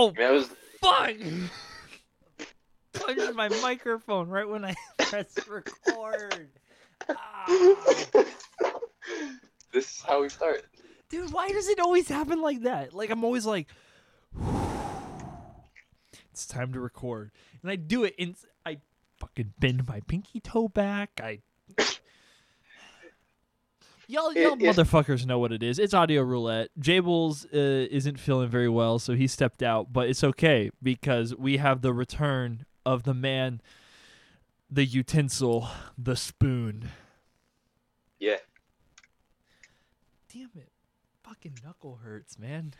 Oh, I mean, was fuck! Punched my microphone right when I pressed record. This is how we start. Dude, why does it always happen like that? Like I'm always like, it's time to record, and I do it, and I fucking bend my pinky toe back. I. Y'all, y'all It- motherfuckers know what it is. It's audio roulette. Jables uh, isn't feeling very well, so he stepped out, but it's okay because we have the return of the man, the utensil, the spoon. Yeah. Damn it. Fucking knuckle hurts, man.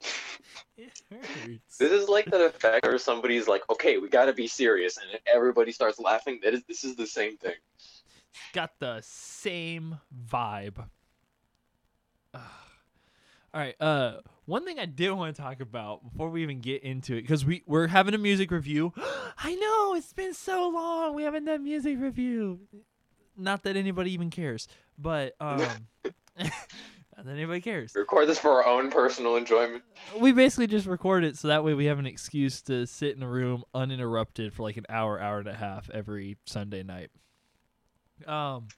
it hurts. This is like that effect where somebody's like, "Okay, we gotta be serious," and everybody starts laughing. That is, this is the same thing. Got the same vibe. Ugh. All right. Uh, one thing I did want to talk about before we even get into it, because we we're having a music review. I know it's been so long. We haven't done music review. Not that anybody even cares, but um, not that anybody cares. Record this for our own personal enjoyment. we basically just record it so that way we have an excuse to sit in a room uninterrupted for like an hour, hour and a half every Sunday night. Um,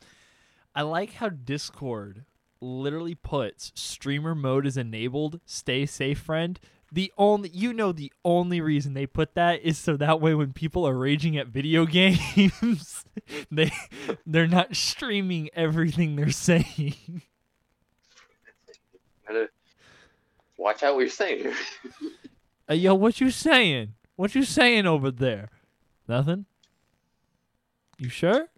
I like how Discord literally puts streamer mode is enabled. Stay safe, friend. The only you know the only reason they put that is so that way when people are raging at video games, they they're not streaming everything they're saying. Watch out what you're saying. Hey, yo, what you saying? What you saying over there? Nothing. You sure?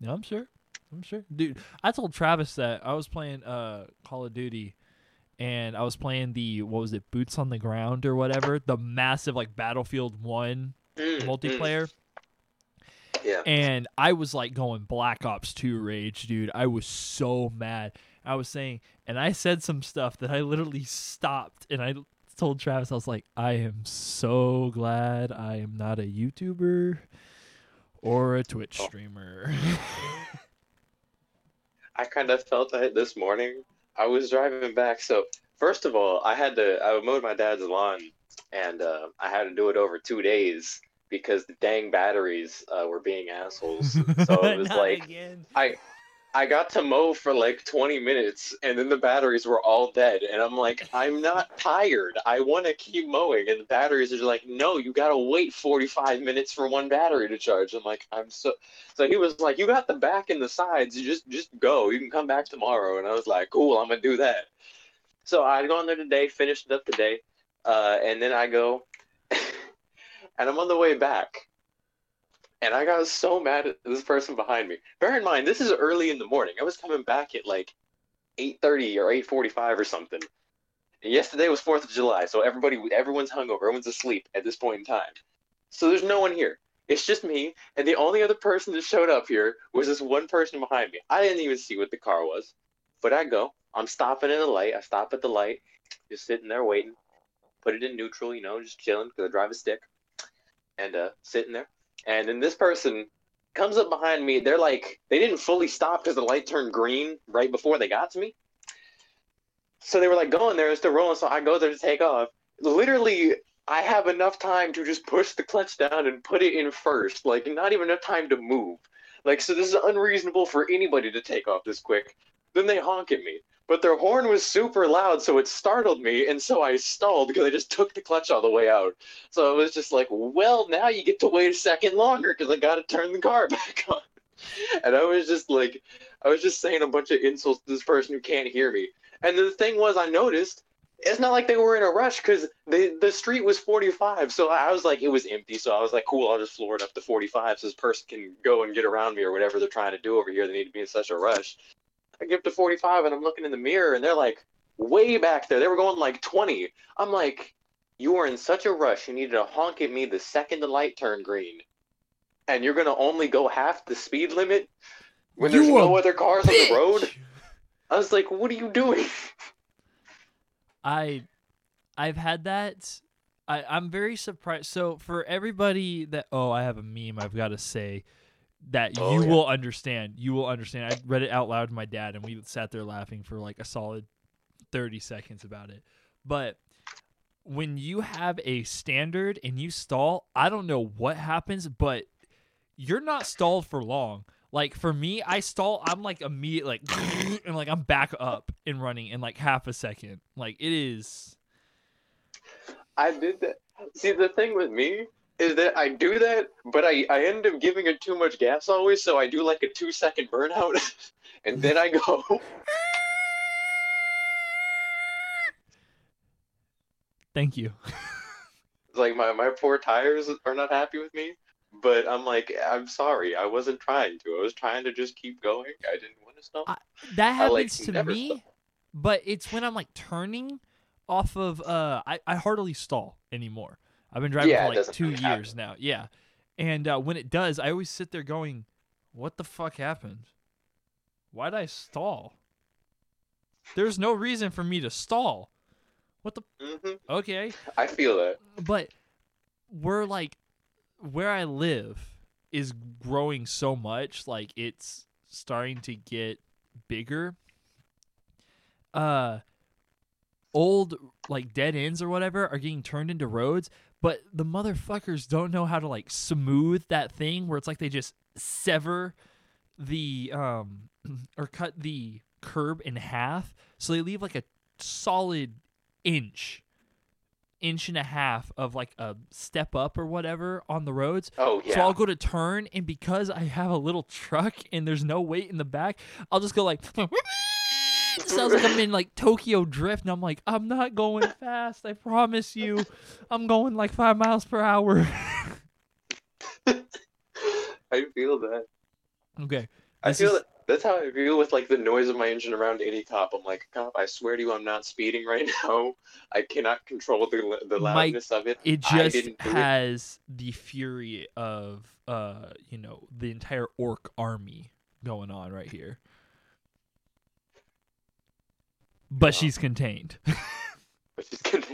Yeah, I'm sure. I'm sure, dude. I told Travis that I was playing uh Call of Duty, and I was playing the what was it, Boots on the Ground or whatever, the massive like Battlefield One Mm, mm. multiplayer, Yeah. and I was like going Black Ops 2 rage, dude. I was so mad. I was saying, and I said some stuff that I literally stopped, and I told Travis, I was like, I am so glad I am not a YouTuber or a Twitch Oh. streamer. I kind of felt that this morning. I was driving back. So first of all, I had to. I mowed my dad's lawn, and uh, I had to do it over two days because the dang batteries uh, were being assholes. So it was like again. I. I got to mow for like 20 minutes and then the batteries were all dead. And I'm like, I'm not tired. I want to keep mowing. And the batteries are like, no, you got to wait 45 minutes for one battery to charge. I'm like, I'm so. So he was like, you got the back and the sides. You just, just go. You can come back tomorrow. And I was like, cool, I'm going to do that. So I go on there today, finished up today. Uh, and then I go, and I'm on the way back. And I got so mad at this person behind me. Bear in mind, this is early in the morning. I was coming back at like 8:30 or 8:45 or something. And yesterday was 4th of July, so everybody, everyone's hungover, everyone's asleep at this point in time. So there's no one here. It's just me, and the only other person that showed up here was this one person behind me. I didn't even see what the car was, but I go. I'm stopping at a light. I stop at the light, just sitting there waiting. Put it in neutral, you know, just chilling because I drive a stick, and uh, sitting there. And then this person comes up behind me. They're like, they didn't fully stop because the light turned green right before they got to me. So they were like going there and still rolling. So I go there to take off. Literally, I have enough time to just push the clutch down and put it in first. Like, not even enough time to move. Like, so this is unreasonable for anybody to take off this quick. Then they honk at me. But their horn was super loud, so it startled me, and so I stalled because I just took the clutch all the way out. So it was just like, well, now you get to wait a second longer because I got to turn the car back on. And I was just like, I was just saying a bunch of insults to this person who can't hear me. And the thing was, I noticed it's not like they were in a rush because the the street was 45. So I was like, it was empty. So I was like, cool, I'll just floor it up to 45 so this person can go and get around me or whatever they're trying to do over here. They need to be in such a rush. I get up to 45 and I'm looking in the mirror and they're like way back there. They were going like 20. I'm like, you were in such a rush. You needed to honk at me the second the light turned green. And you're going to only go half the speed limit when there's no other cars on the road? I was like, what are you doing? I I've had that. I, I'm very surprised. So for everybody that oh, I have a meme I've got to say that Oh, you yeah. will understand. You will understand. I read it out loud to my dad and we sat there laughing for like a solid 30 seconds about it. But when you have a standard and you stall, I don't know what happens, but you're not stalled for long. Like for me, I stall. I'm like immediate, like, and like I'm back up and running in like half a second. Like it is. I did that. See, the thing with me is that I do that, but I, I end up giving it too much gas always, so I do like a two second burnout, and then I go. Thank you. like my, my poor tires are not happy with me, but I'm like, I'm sorry, I wasn't trying to. I was trying to just keep going. I didn't want to stop. I- That I, like, happens to me, stop. but it's when I'm like turning off of. Uh, I I hardly stall anymore. I've been driving Yeah, for like two happen. years now. Yeah, and uh, when it does, I always sit there going, "What the fuck happened? Why'd I stall? There's no reason for me to stall. What the? hmm Okay, I feel that. but we're like where I live is growing so much, like it's starting to get bigger. Uh old like dead ends or whatever are getting turned into roads, but the motherfuckers don't know how to like smooth that thing where it's like they just sever the um or cut the curb in half so they leave like a solid inch inch and a half of like a step up or whatever on the roads. Oh yeah. So I'll go to turn, and because I have a little truck and there's no weight in the back, I'll just go like. Sounds like I'm in like Tokyo Drift, and I'm like, I'm not going fast. I promise you, I'm going like five miles per hour. I feel that. okay, I feel is- that. That's how I feel with like the noise of my engine around any cop. I'm like, cop, I swear to you, I'm not speeding right now. I cannot control the the loudness of it. it just didn't it. has the fury of uh, you know, the entire orc army going on right here. But Wow. she's contained. Which is good.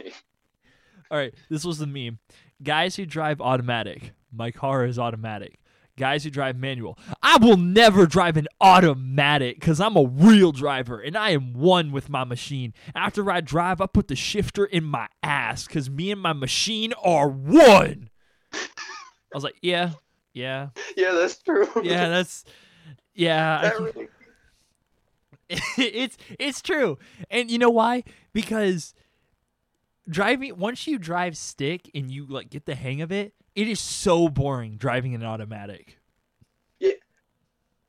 All right, this was the meme. Guys who drive automatic, my car is automatic. Guys who drive manual, I will never drive an automatic because I'm a real driver and I am one with my machine. After I drive, I put the shifter in my ass because me and my machine are one. I was like, yeah, yeah, Yeah, that's true. yeah, that's, yeah. I That really- it's it's true. And you know why? Because driving once you drive stick and you like get the hang of it, it is so boring driving an automatic.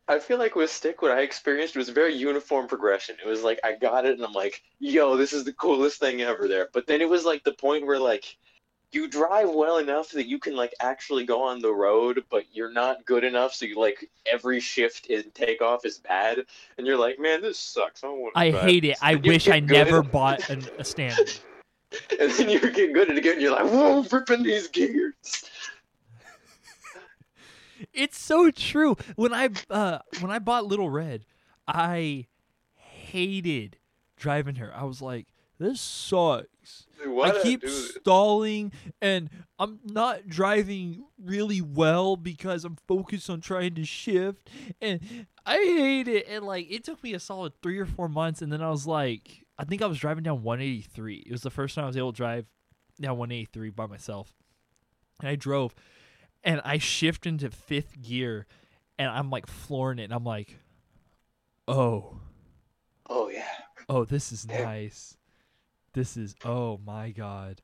I feel like with stick, what I experienced was very uniform progression. It was like I got it, and I'm like, "Yo, this is the coolest thing ever." There, but then it was like the point where like you drive well enough that you can like actually go on the road, but you're not good enough, so you like every shift in takeoff is bad, and you're like, "Man, this sucks." I, I hate it. I wish I never bought an, a standard. And then you get good at it again, and you're like, "Whoa, ripping these gears." It's so true. When I uh when I bought Little Red, I hated driving her. I was like, this sucks. Why I keep do this? stalling and I'm not driving really well because I'm focused on trying to shift and I hate it and like it took me a solid 3 or 4 months and then I was like I think I was driving down 183. It was the first time I was able to drive down 183 by myself. And I drove and I shift into 5th gear and I'm like flooring it and I'm like oh Oh yeah. oh this is Damn. nice this is oh my god.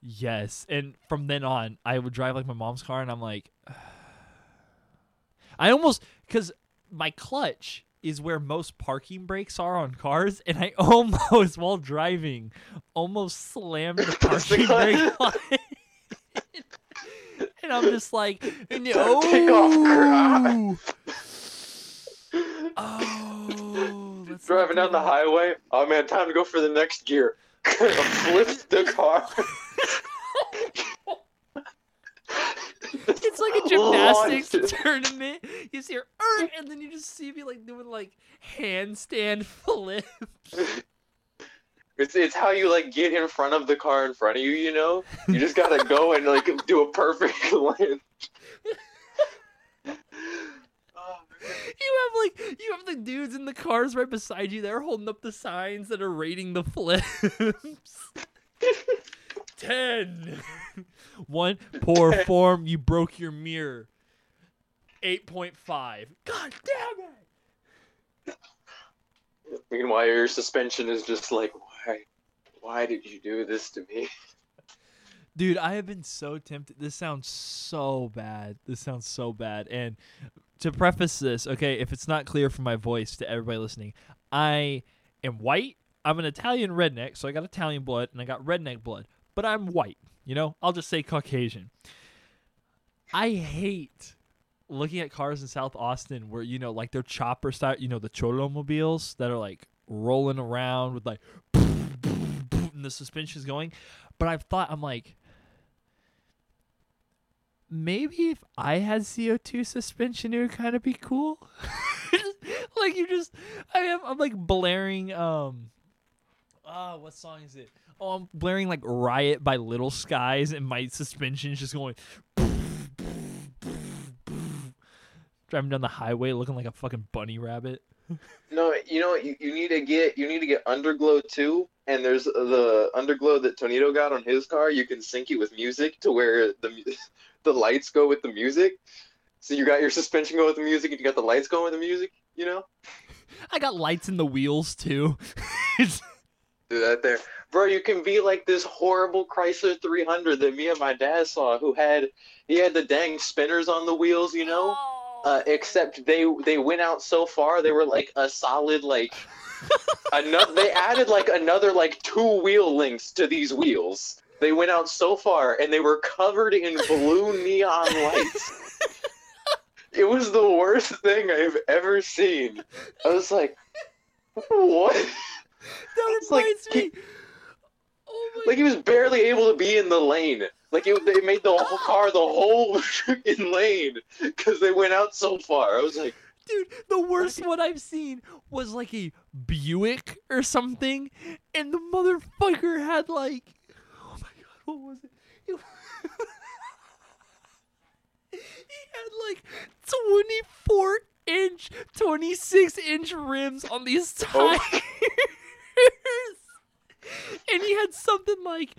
Yes. And from then on i would drive like my mom's car and i'm like i almost because my clutch is where most parking brakes are on cars and i almost while driving almost slammed the parking brake and i'm just like off, oh oh Driving down the highway. Oh man, time to go for the next gear. Flips the car. It's like a gymnastics Launched. tournament. You see her, "Er," and then you just see me like doing like handstand flips. It's it's how you like get in front of the car in front of you. You know, you just gotta go and like do a perfect land. Man. You have like you have the dudes in the cars right beside you. They're holding up the signs that are rating the flips. 10. One, poor form, you broke your mirror. 8.5. God damn it. Meanwhile, your suspension is just like, why, why did you do this to me? Dude, I have been so tempted. This sounds so bad. This sounds so bad. And to preface this, okay, if it's not clear from my voice to everybody listening, I am white. I'm an Italian redneck, so I got Italian blood and I got redneck blood, but I'm white. You know, I'll just say Caucasian. I hate looking at cars in South Austin where you know, like they're chopper style, you know, the cholo mobiles that are like rolling around with like, and the suspension's going. But I've thought, I'm like, maybe if I had CO2 suspension, it would kind of be cool. like you just, I am, I'm like blaring, um, ah, what song is it? Oh, I'm blaring like Riot by Little Skies, and my suspension's just going. Driving down the highway looking like a fucking bunny rabbit. No, you know? You, you need to get you need to get underglow too. And there's the underglow that Tonito got on his car. You can sync it with music to where the the lights go with the music. So you got your suspension going with the music, and you got the lights going with the music. You know, I got lights in the wheels too. do that there, bro. You can be like this horrible Chrysler 300 that me and my dad saw, who had he had the dang spinners on the wheels. You know. Oh, Uh, except they they went out so far they were like a solid like another they added like another like two wheel links to these wheels. They went out so far and they were covered in blue neon lights. It was the worst thing i've ever seen. I was like what? That It's like reminds he- Oh my like he was barely able to be in the lane like it, they made the whole car the whole freaking lane because they went out so far i was like Dude, the worst one I've seen was like a Buick or something, and the motherfucker had like, oh my god, what was it? It- he had like 24 inch, 26 inch rims on these Oh. tires. and he had something like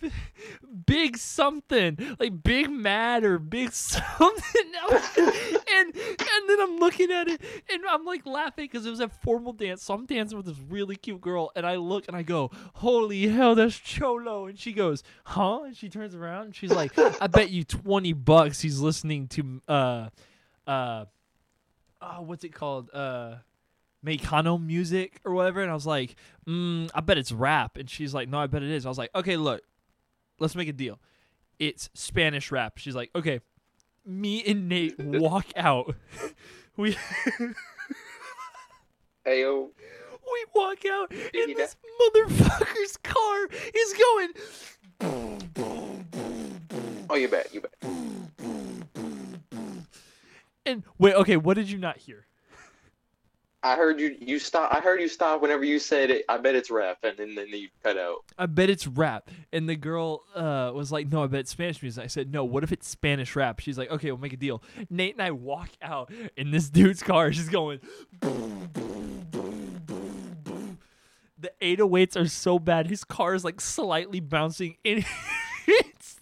big something like big mad or big something. And and then i'm looking at it and i'm like laughing because it was a formal dance. So i'm dancing with this really cute girl and i look and i go holy hell that's cholo. And she goes huh? And she turns around and she's like i bet you 20 bucks he's listening to uh uh oh, what's it called? Uh Mexicano music or whatever, and I was like, mm, I bet it's rap, and she's like, No, I bet it is. I was like, Okay, look, let's make a deal. It's Spanish rap. She's like, Okay, me and Nate walk out. we Heyo. we walk out, and this motherfucker's car is going. Oh, you bet, you bet. And wait, okay, what did you not hear? I heard you. You stop. I heard you stop whenever you said it. I bet it's rap, and then then you cut out. I bet it's rap. And the girl uh, was like, No, I bet it's Spanish music. I said, No, what if it's Spanish rap? She's like, Okay, we'll make a deal. Nate and I walk out, and this dude's car just going. The 808s are so bad. His car is like slightly bouncing. It's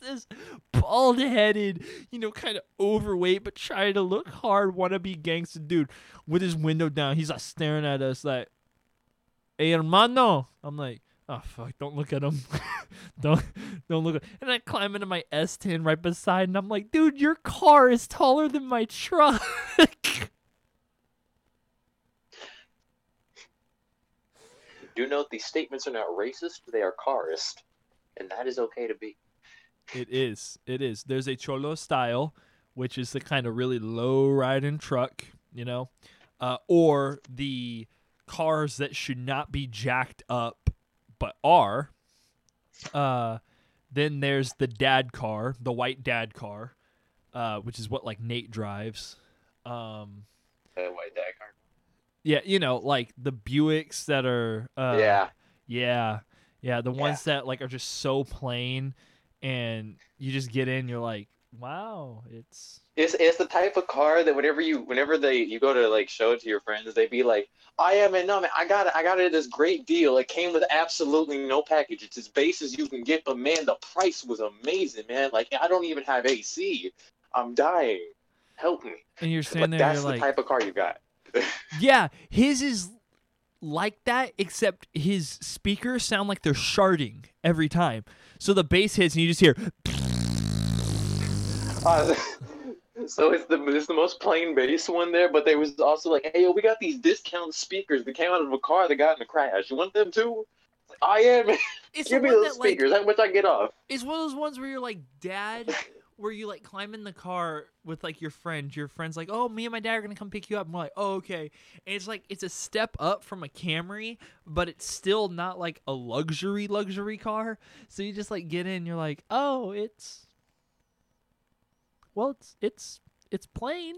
this bald headed, you know, kind of overweight, but trying to look hard, wannabe gangster dude with his window down. He's like staring at us like, Hey, hermano. I'm like, oh fuck, don't look at him. don't don't look at and I climb into my S10 right beside and I'm like, dude, your car is taller than my truck. Do note these statements are not racist; they are carist, and that is okay to be. It is. It is. There's a cholo style, which is the kind of really low riding truck, you know, uh, or the cars that should not be jacked up but are. Uh, then there's the dad car, the white dad car, uh, which is what like Nate drives. Um, Uh, white dad car. yeah, you know, like the Buicks that are. Uh, yeah, yeah, yeah, the ones that like are just so plain, and you just get in, you're like, wow, it's It's it's the type of car that whenever you whenever they you go to like show it to your friends, they be like, "I am and no man, I got it, I got it this great deal. It came with absolutely no package. It's as base as you can get, but man, the price was amazing, man. Like I don't even have AC. I'm dying. Help me." and you're standing there, that's the like, type of car you got. yeah, his is like that, except his speakers sound like they're sharding every time. So the bass hits, and you just hear. Uh, so it's the it's the most plain bass one there, but there was also like, hey, yo, we got these discount speakers that came out of a car that got in a crash. You want them too? I am. It's Give me those that like speakers. How much I get off? it's one of those ones where you're like, Dad, where you like climb in the car with like your friend. Your friend's like, oh, me and my dad are gonna come pick you up. And we're like, oh, okay. And it's like it's a step up from a Camry, but it's still not like a luxury luxury car. So you just like get in, you're like, oh, it's well, it's it's it's plain.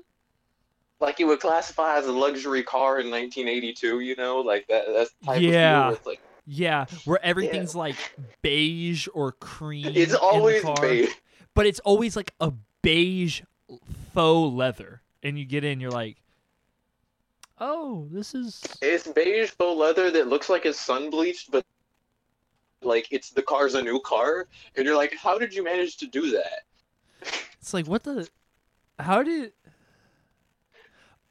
Like you would classify as a luxury car in 1982. You know, like that. That's the type Yeah. of like Yeah, where everything's like beige or cream. it's always beige. But it's always like a beige faux leather, and you get in, you're like, oh, this is It's beige faux leather that looks like it's sun bleached, but like it's the car's a new car, and you're like, how did you manage to do that? It's like what the how did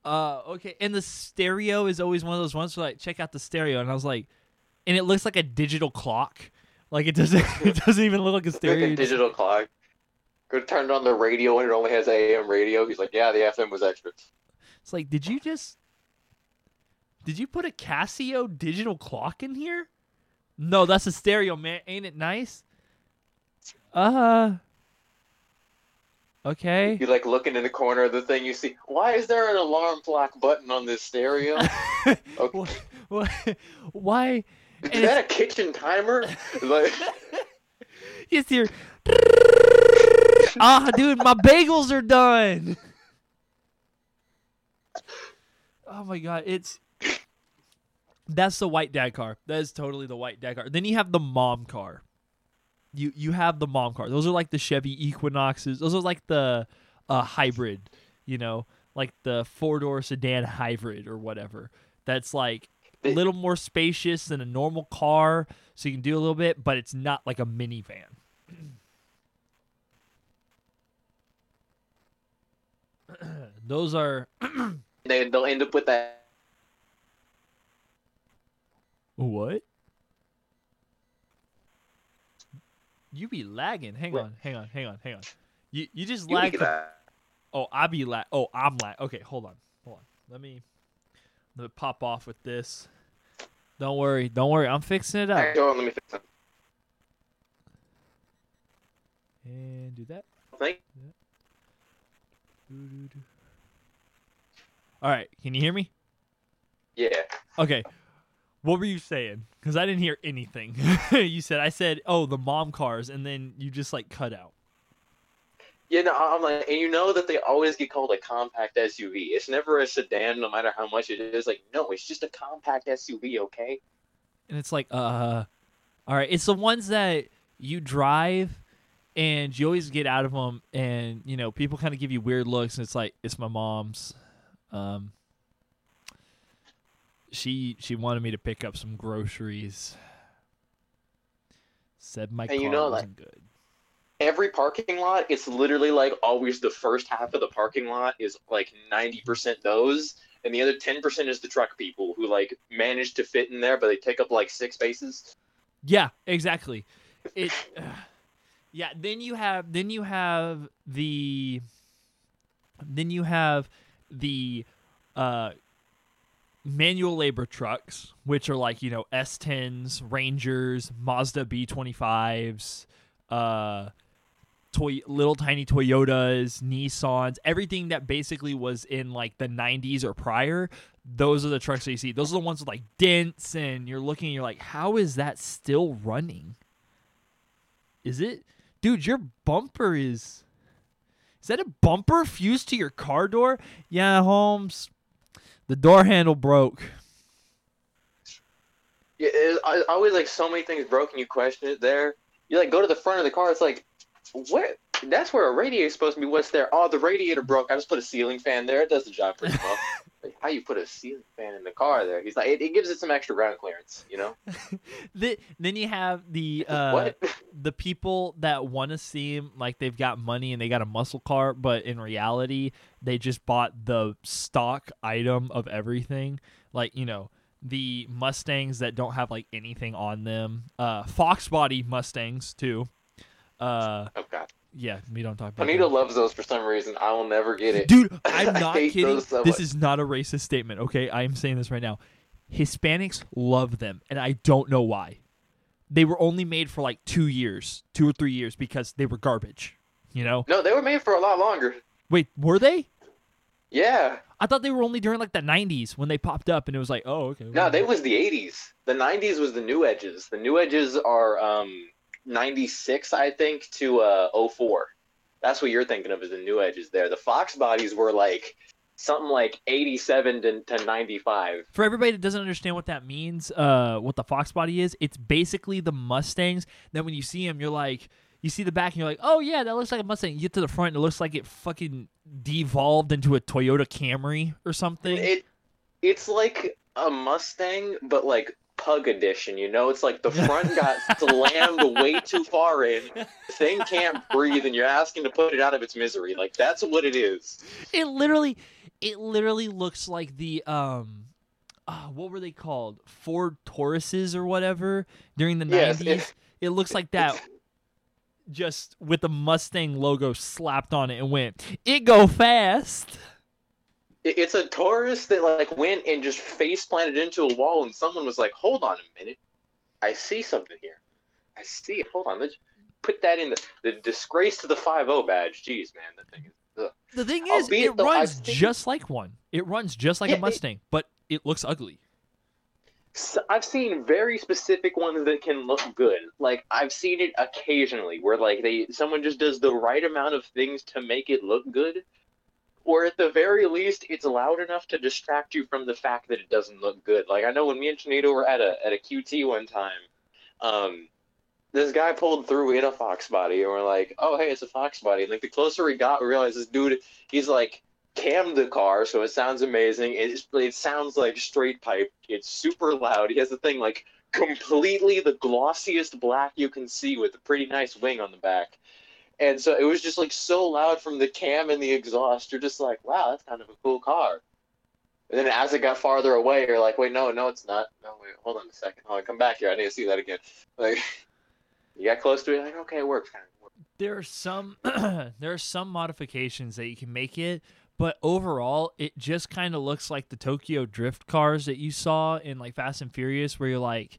uh okay and the stereo is always one of those ones where like check out the stereo and I was like and it looks like a digital clock. Like it doesn't it doesn't even look like a It's like stereo. a digital clock. Go turn on the radio and it only has AM radio. He's like, yeah, the FM was extra. It's like did you just Did you put a Casio digital clock in here? No, that's a stereo, man. Ain't it nice? Uh huh. Okay. You like looking in the corner of the thing, you see, why is there an alarm clock button on this stereo? Okay. Why? Why? Is And that a kitchen timer? Like, just hear. ah, dude, my bagels are done. Oh my god, it's that's the white dad car. That is totally the white dad car. Then you have the mom car. You you have the mom car. Those are like the Chevy Equinoxes. Those are like the uh, hybrid, you know, like the four door sedan hybrid or whatever. That's like a little more spacious than a normal car, so you can do a little bit, but it's not like a minivan. Those are they, they'll end up with that. what? You be lagging. Hang What? on, hang on, hang on, hang on. You you just You lag. Oh, I be lag. Oh, I'm lag. Okay, hold on, hold on. Let me let me pop off with this. Don't worry, don't worry. I'm fixing it up. Hang on, let me fix it. And do that. Thank- Doo-doo-doo. All right, can you hear me? Yeah. Okay. What were you saying? Because I didn't hear anything. you said I said, "Oh, the mom cars," and then you just like cut out. Yeah, no, I'm like, and you know that they always get called a compact SUV. It's never a sedan, no matter how much it is. Like, no, it's just a compact SUV, okay? And it's like, uh, all right. It's the ones that you drive, and you always get out of them, and you know people kind of give you weird looks, and it's like, it's my mom's. Um, she she wanted me to pick up some groceries. Said my And car you know, like- wasn't good. Every parking lot, it's literally like always the first half of the parking lot is like 90% those, and the other 10% is the truck people who like manage to fit in there, but they take up like six spaces. Yeah, exactly. It. yeah. Then you have. Then you have the. Then you have the, uh, manual labor trucks, which are like you know S10s, Rangers, Mazda B25s, uh, toy little tiny Toyotas, Nissans, everything that basically was in like the 90s or prior. Those are the trucks that you see. Those are the ones with like dents, and you're looking, and you're like, how is that still running? Is it, dude? Your bumper is. Is that a bumper fused to your car door? Yeah, Holmes. The door handle broke. Yeah, it, I, always like so many things broken. You question it there. You like go to the front of the car. It's like, what? that's where a radiator's supposed to be. What's there? Oh, the radiator broke. I just put a ceiling fan there. It does the job pretty well. like, how you put a ceiling fan in the car there? He's like, it, it gives it some extra ground clearance, you know? the, then you have the uh, the people that want to seem like they've got money and they got a muscle car, but in reality, they just bought the stock item of everything. Like, you know, the Mustangs that don't have like anything on them, uh, Fox body Mustangs too. Uh, oh god. Yeah, we don't talk about Anita that. loves those for some reason. I will never get it. Dude, I'm not kidding. this is not a racist statement, okay? I am saying this right now. Hispanics love them, and I don't know why. They were only made for like two years, two or three years, because they were garbage. You know? No, they were made for a lot longer. Wait, were they? Yeah. I thought they were only during like the '90s when they popped up, and it was like, oh, okay. No, they was the 80s. The 90s was the new edges. The new edges are um 96, I think, to uh 04. That's what you're thinking of as the new edges there. The Fox bodies were like something like 87 to, to 95. For everybody that doesn't understand what that means, uh, what the Fox body is, it's basically the Mustangs. Then when you see them, you're like, you see the back, and you're like, oh yeah, that looks like a Mustang. You get to the front, and it looks like it fucking devolved into a Toyota Camry or something. It it's like a Mustang, but like pug edition. You know, it's like the front got slammed way too far in. The thing can't breathe, and you're asking to put it out of its misery. Like that's what it is. It literally, it literally looks like the um, uh, what were they called? Ford Tauruses or whatever during the Yes, nineties. it- It, looks like that, just with the Mustang logo slapped on it and went, "It go fast." It- It's a Taurus that like went and just face planted into a wall, and someone was like, "Hold on a minute, I see something here. I see it. Hold on, let's put that in the the disgrace to the five O badge. Jeez, man, that thing is." Ugh. The thing is, Albeit it runs seen- just like one. It runs just like Yeah, a it- Mustang, but it looks ugly. So I've seen very specific ones that can look good. Like I've seen it occasionally where like they someone just does the right amount of things to make it look good. Or at the very least it's loud enough to distract you from the fact that it doesn't look good. Like I know when me and Chanito were at a at a QT one time, um this guy pulled through in a fox body and we're like, Oh hey, it's a fox body and like the closer we got we realized this dude he's like cammed the car, so it sounds amazing. It, it sounds like straight pipe. It's super loud. He has the thing like completely the glossiest black you can see with a pretty nice wing on the back. And so it was just like so loud from the cam and the exhaust. You're just like, wow, that's kind of a cool car. And then as it got farther away, you're like, wait, no, no, it's not. No, wait, hold on a second. Hold on, come back here. I need to see that again. Like, you got close to it, like, okay, it works. Kind of works. there are some there are some modifications that you can make it but overall it just kind of looks like the tokyo drift cars that you saw in like fast and furious where you're like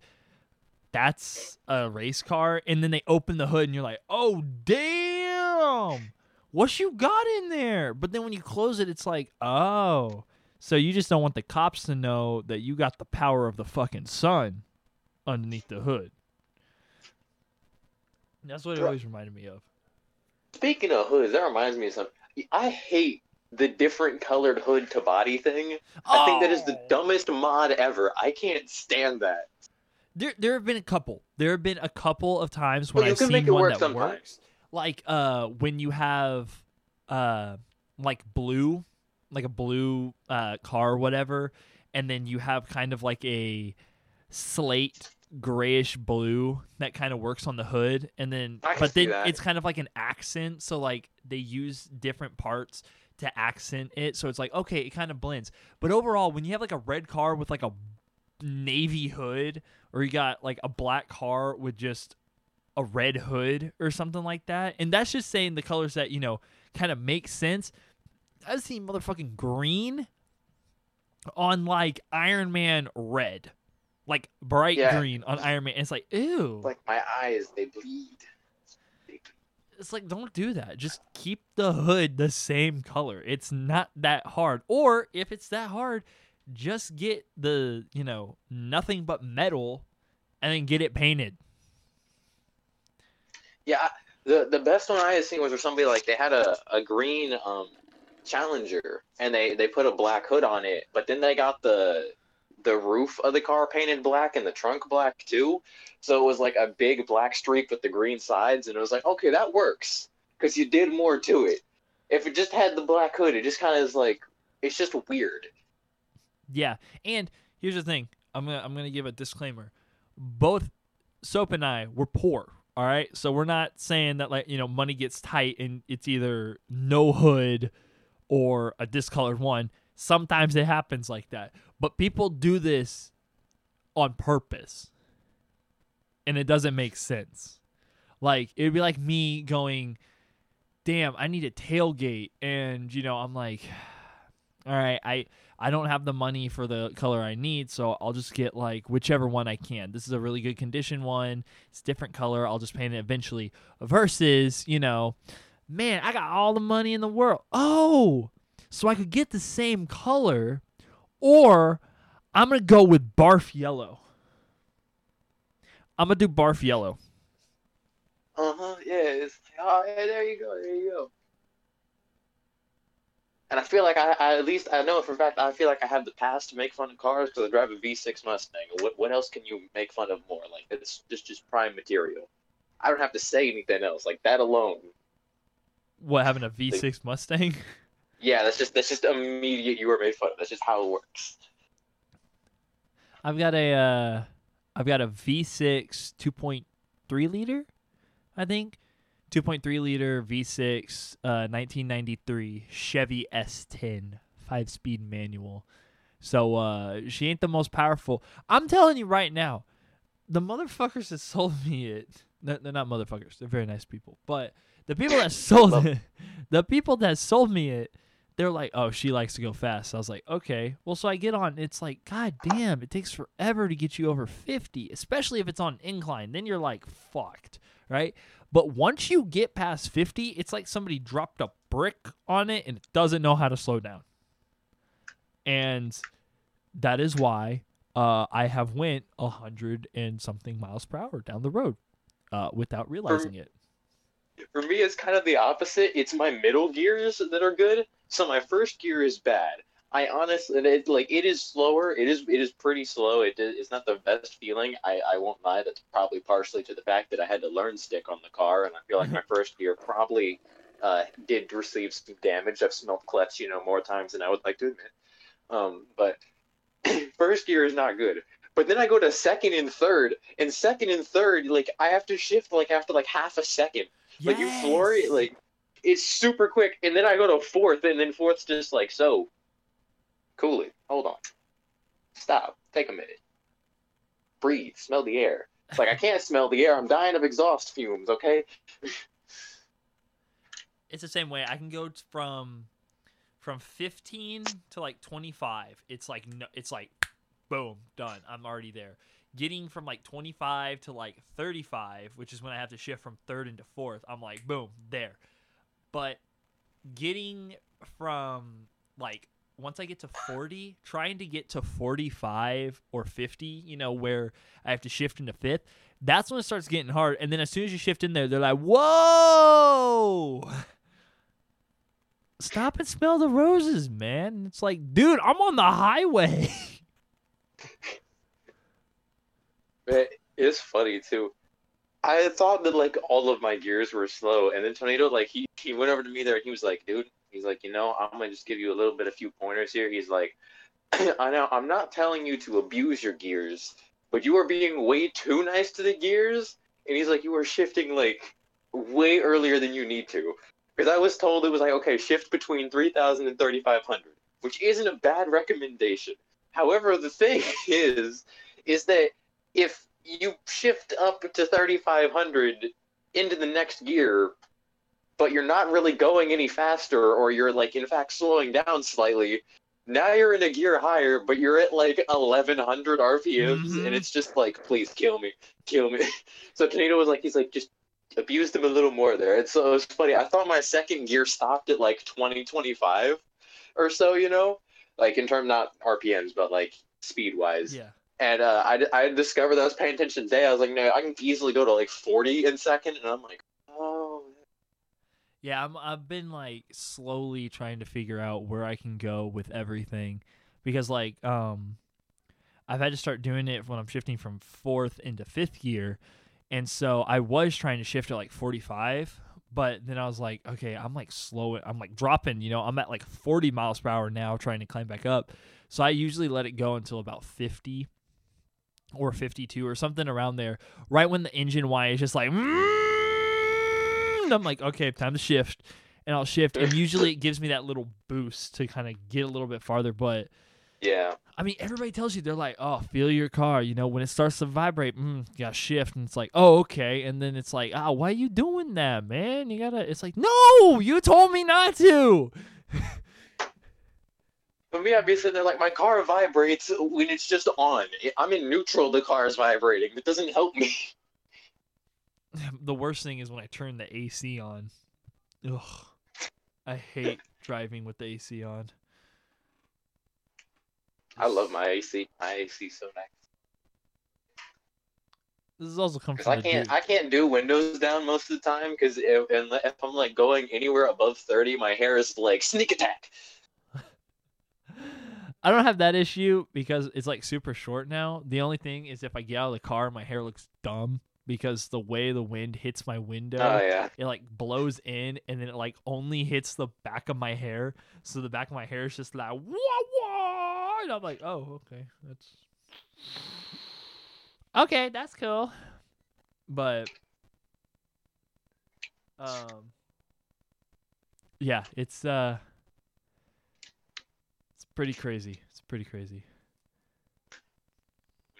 that's a race car and then they open the hood and you're like oh damn what you got in there but then when you close it it's like oh so you just don't want the cops to know that you got the power of the fucking sun underneath the hood that's what it always reminded me of Speaking of hoods, that reminds me of something. I hate the different colored hood to body thing. I think that is the Oh. dumbest mod ever. I can't stand that. There, there have been a couple. There have been a couple of times when I've seen make it one work that sometimes. works. Like uh, when you have uh, like blue, like a blue uh, car or whatever, and then you have kind of like a slate grayish blue that kind of works on the hood, and then but then that. it's kind of like an accent. So like they use different parts to accent it, so it's like okay, it kind of blends. But overall, when you have like a red car with like a navy hood or you got like a black car with just a red hood or something like that. And that's just saying the colors that you know kind of make sense. I've seen motherfucking green on like iron man red. Like bright Yeah. green on iron man. And it's like ew. Like my eyes, they bleed. it's like don't do that. Just keep the hood the same color. It's not that hard. Or if it's that hard just get the you know nothing but metal and then get it painted Yeah, the the best one I had seen was where somebody like they had a, a green um Challenger and they they put a black hood on it, but then they got the the roof of the car painted black and the trunk black too. So it was like a big black streak with the green sides, and it was like, okay, that works. because you did more to it. If it just had the black hood, it just kind of is like it's just weird. Yeah, and here's the thing. I'm gonna I'm gonna give a disclaimer. Both Soap and I were poor. All right, so we're not saying that like you know money gets tight and it's either no hood or a discolored one. Sometimes it happens like that, but people do this on purpose, and it doesn't make sense. Like it'd be like me going, "Damn, I need a tailgate," and you know I'm like, "All right, I." I don't have the money for the color I need, so I'll just get like whichever one I can. This is a really good condition one. It's different color. I'll just paint it eventually. Versus, you know, man, I got all the money in the world. Oh, so I could get the same color, or I'm gonna go with barf yellow. I'm gonna do barf yellow. Uh huh. Yeah. It's oh, yeah, there you go. There you go. And I feel like I, I, at least I know for a fact I feel like I have the pass to make fun of cars because I drive a V6 Mustang. What what else can you make fun of more? Like it's just just prime material. I don't have to say anything else. Like that alone. What having a V6 Mustang? Yeah, that's just that's just immediate. You were made fun of. That's just how it works. I've got a uh, I've got a V6 2.3 liter, I think. 2.3 liter V6 uh, 1993 Chevy S10 five speed manual. So uh, she ain't the most powerful. I'm telling you right now, the motherfuckers that sold me it, they're they're not motherfuckers. They're very nice people. But the people that sold it, the people that sold me it, they're like, oh, she likes to go fast. I was like, okay. Well, so I get on. It's like, god damn, it takes forever to get you over 50, especially if it's on incline. Then you're like fucked, right? But once you get past 50, it's like somebody dropped a brick on it and it doesn't know how to slow down. And that is why uh, I have went a hundred and something miles per hour down the road uh, without realizing it. For me, it's kind of the opposite. It's my middle gears that are good. So my first gear is bad. I honestly, it, like it is slower. It is it is pretty slow. It is, it's not the best feeling. I, I won't lie. That's probably partially to the fact that I had to learn stick on the car, and I feel like my first gear probably uh, did receive some damage. I've smelled clutch, you know, more times than I would like to admit. Um, but first gear is not good. But then I go to second and third, and second and third, like I have to shift like after like half a second. Like you floor it, like it's super quick, and then I go to fourth, and then fourth's just like so. Coolly, hold on, stop, take a minute, breathe, smell the air. It's like I can't smell the air. I'm dying of exhaust fumes. Okay. It's the same way. I can go from from 15 to like 25. It's like no, it's like boom, done. I'm already there. Getting from like 25 to like 35, which is when I have to shift from third into fourth, I'm like boom, there. But getting from like once I get to 40, trying to get to 45 or 50, you know, where I have to shift into fifth, that's when it starts getting hard. And then as soon as you shift in there, they're like, whoa, stop and smell the roses, man. It's like, dude, I'm on the highway. It is funny too. I thought that like all of my gears were slow, and then Tornado like he he went over to me there and he was like, dude, he's like, you know, I'm gonna just give you a little bit, a few pointers here. He's like, I know I'm not telling you to abuse your gears, but you are being way too nice to the gears, and he's like, you are shifting like way earlier than you need to. Because I was told it was like, okay, shift between 3,000 and 3,500, which isn't a bad recommendation. However, the thing is, is that if you shift up to 3,500 into the next gear, but you're not really going any faster, or you're like, in fact, slowing down slightly, now you're in a gear higher, but you're at like 1,100 RPMs, Mhm. and it's just like, please kill me, kill me. So Tornado was like, he's like, just abused him a little more there. And so it was funny. I thought my second gear stopped at like 20, 25 or so, you know, like in term not RPMs, but like speed wise. yeah. And uh, I, I discovered that I was paying attention today. I was like, no, I can easily go to like 40 in second. And I'm like. Yeah, I'm, I've been like slowly trying to figure out where I can go with everything because like um I've had to start doing it when I'm shifting from fourth into fifth gear. And so I was trying to shift at like 45, But then I was like, okay, I'm like slow. I'm like dropping, you know, I'm at like 40 miles per hour now trying to climb back up. So I usually let it go until about 50 or 52 or something around there. Right when the engine Y is just like, I'm like, okay, time to shift. And I'll shift. And usually it gives me that little boost to kind of get a little bit farther. But Yeah. I mean, everybody tells you they're like, "Oh, feel your car." You know, when it starts to vibrate, mm, you gotta shift, and it's like, "Oh, okay." And then it's like, "Ah, why are you doing that, man? You gotta." It's like, "No, you told me not to." But me, I'd be sitting there like my car vibrates when it's just on. I'm in neutral. The car is vibrating. It doesn't help me. the worst thing is when I turn the AC on. Ugh, I hate driving with the AC on. I love my AC. My AC is so nice. This is also from I can't, dude- I can't do windows down most of the time. Cause if, if I'm like going anywhere above thirty, my hair is like sneak attack. I don't have that issue because it's like super short now. The only thing is if I get out of the car, my hair looks dumb because the way the wind hits my window, Oh yeah. it like blows in and then it like only hits the back of my hair. So the back of my hair is just like wah wah, and I'm like, oh okay, that's okay, that's cool. But um, yeah, it's uh, it's pretty crazy. It's pretty crazy.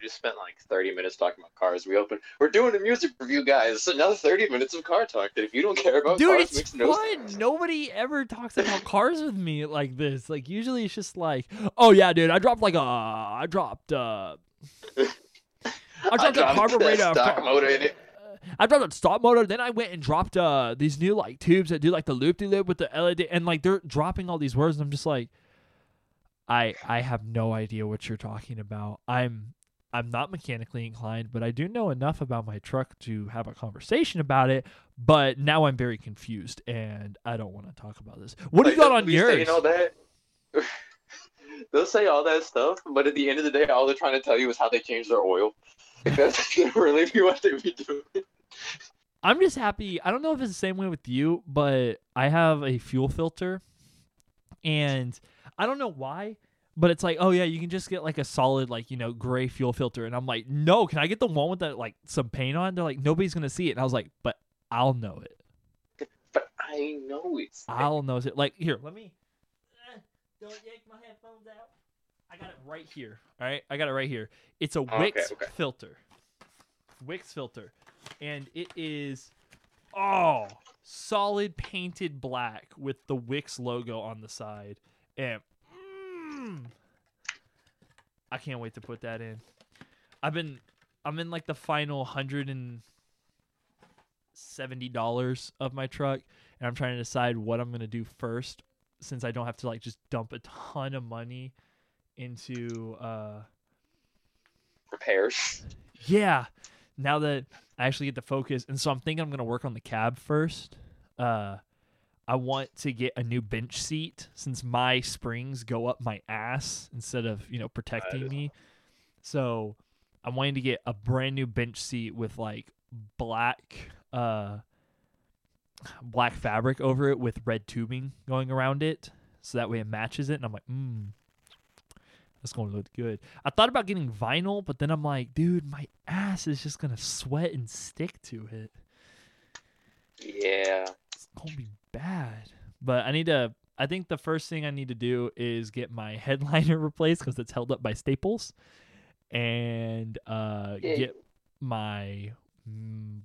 We just spent like thirty minutes talking about cars. We opened. We're doing a music review, guys. So another thirty minutes of car talk. That if you don't care about Dude, cars, it's makes no fun. sense. Nobody ever talks about cars with me like this. Like usually it's just like, oh yeah, dude, I dropped like a, I dropped uh, I dropped a carburetor. stock motor in it. I dropped a stop motor. Then I went and dropped uh these new like tubes that do like the loop de loop with the LED, and like they're dropping all these words, and I'm just like, I I have no idea what you're talking about. I'm I'm not mechanically inclined, but I do know enough about my truck to have a conversation about it. But now I'm very confused, and I don't want to talk about this. What do you got on yours? saying all that. They'll say all that stuff, but at the end of the day, all they're trying to tell you is how they change their oil. That's really what they be doing. I'm just happy. I don't know if it's the same way with you, but I have a fuel filter, and I don't know why, but it's like, oh yeah, you can just get like a solid like you know gray fuel filter, and I'm like, no, can I get the one with that like some paint on? They're like, nobody's gonna see it, and I was like, but I'll know it. But I know it's. I'll know it. Like here, let me. eh, Don't yank my headphones out. I got it right here. All right, I got it right here. It's a okay, Wix okay. filter. Wix filter, and it is oh solid painted black with the Wix logo on the side, and mm, I can't wait to put that in. I've been I'm in like the final hundred and seventy dollars of my truck, and I'm trying to decide what I'm gonna do first, since I don't have to like just dump a ton of money into uh repairs. yeah. Now that I actually get to focus, and so I'm thinking I'm gonna work on the cab first. Uh, I want to get a new bench seat since my springs go up my ass instead of you know protecting me. So I'm wanting to get a brand new bench seat with like black uh black fabric over it with red tubing going around it, so that way it matches it. And I'm like, mm, that's gonna look good. I thought about getting vinyl, but then I'm like, dude, my ass is just gonna sweat and stick to it. Yeah. It's gonna be bad. But I need to. I think the first thing I need to do is get my headliner replaced because it's held up by staples, and uh, Yeah. get my mm,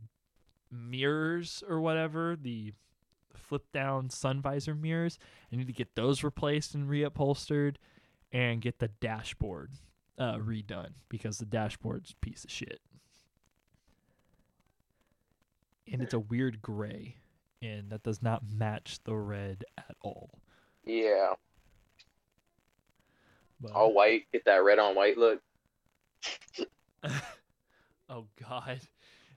mirrors or whatever the flip down sun visor mirrors. I need to get those replaced and reupholstered, and get the dashboard uh, redone because the dashboard's a piece of shit. And it's a weird gray, and that does not match the red at all. Yeah. But, All white. Get that red on white look. oh god,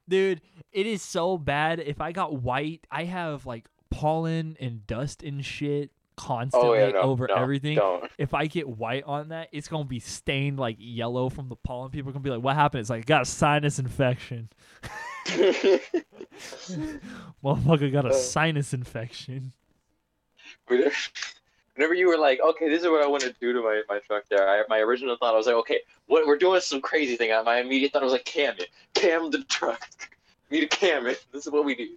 dude, it is so bad. If I got white, I have like pollen and dust and shit constantly Oh yeah. No. over no, everything. Don't. If I get white on that, it's gonna be stained like yellow from the pollen. People are gonna be like, "What happened?" It's like got a sinus infection. Motherfucker got a Uh. sinus infection. whenever, whenever you were like, okay, this is what I want to do to my, my truck there, I, my original thought, I was like, okay, what we're doing some crazy thing. My immediate thought was like, cam it. Cam the truck. We need to cam it. This is what we do.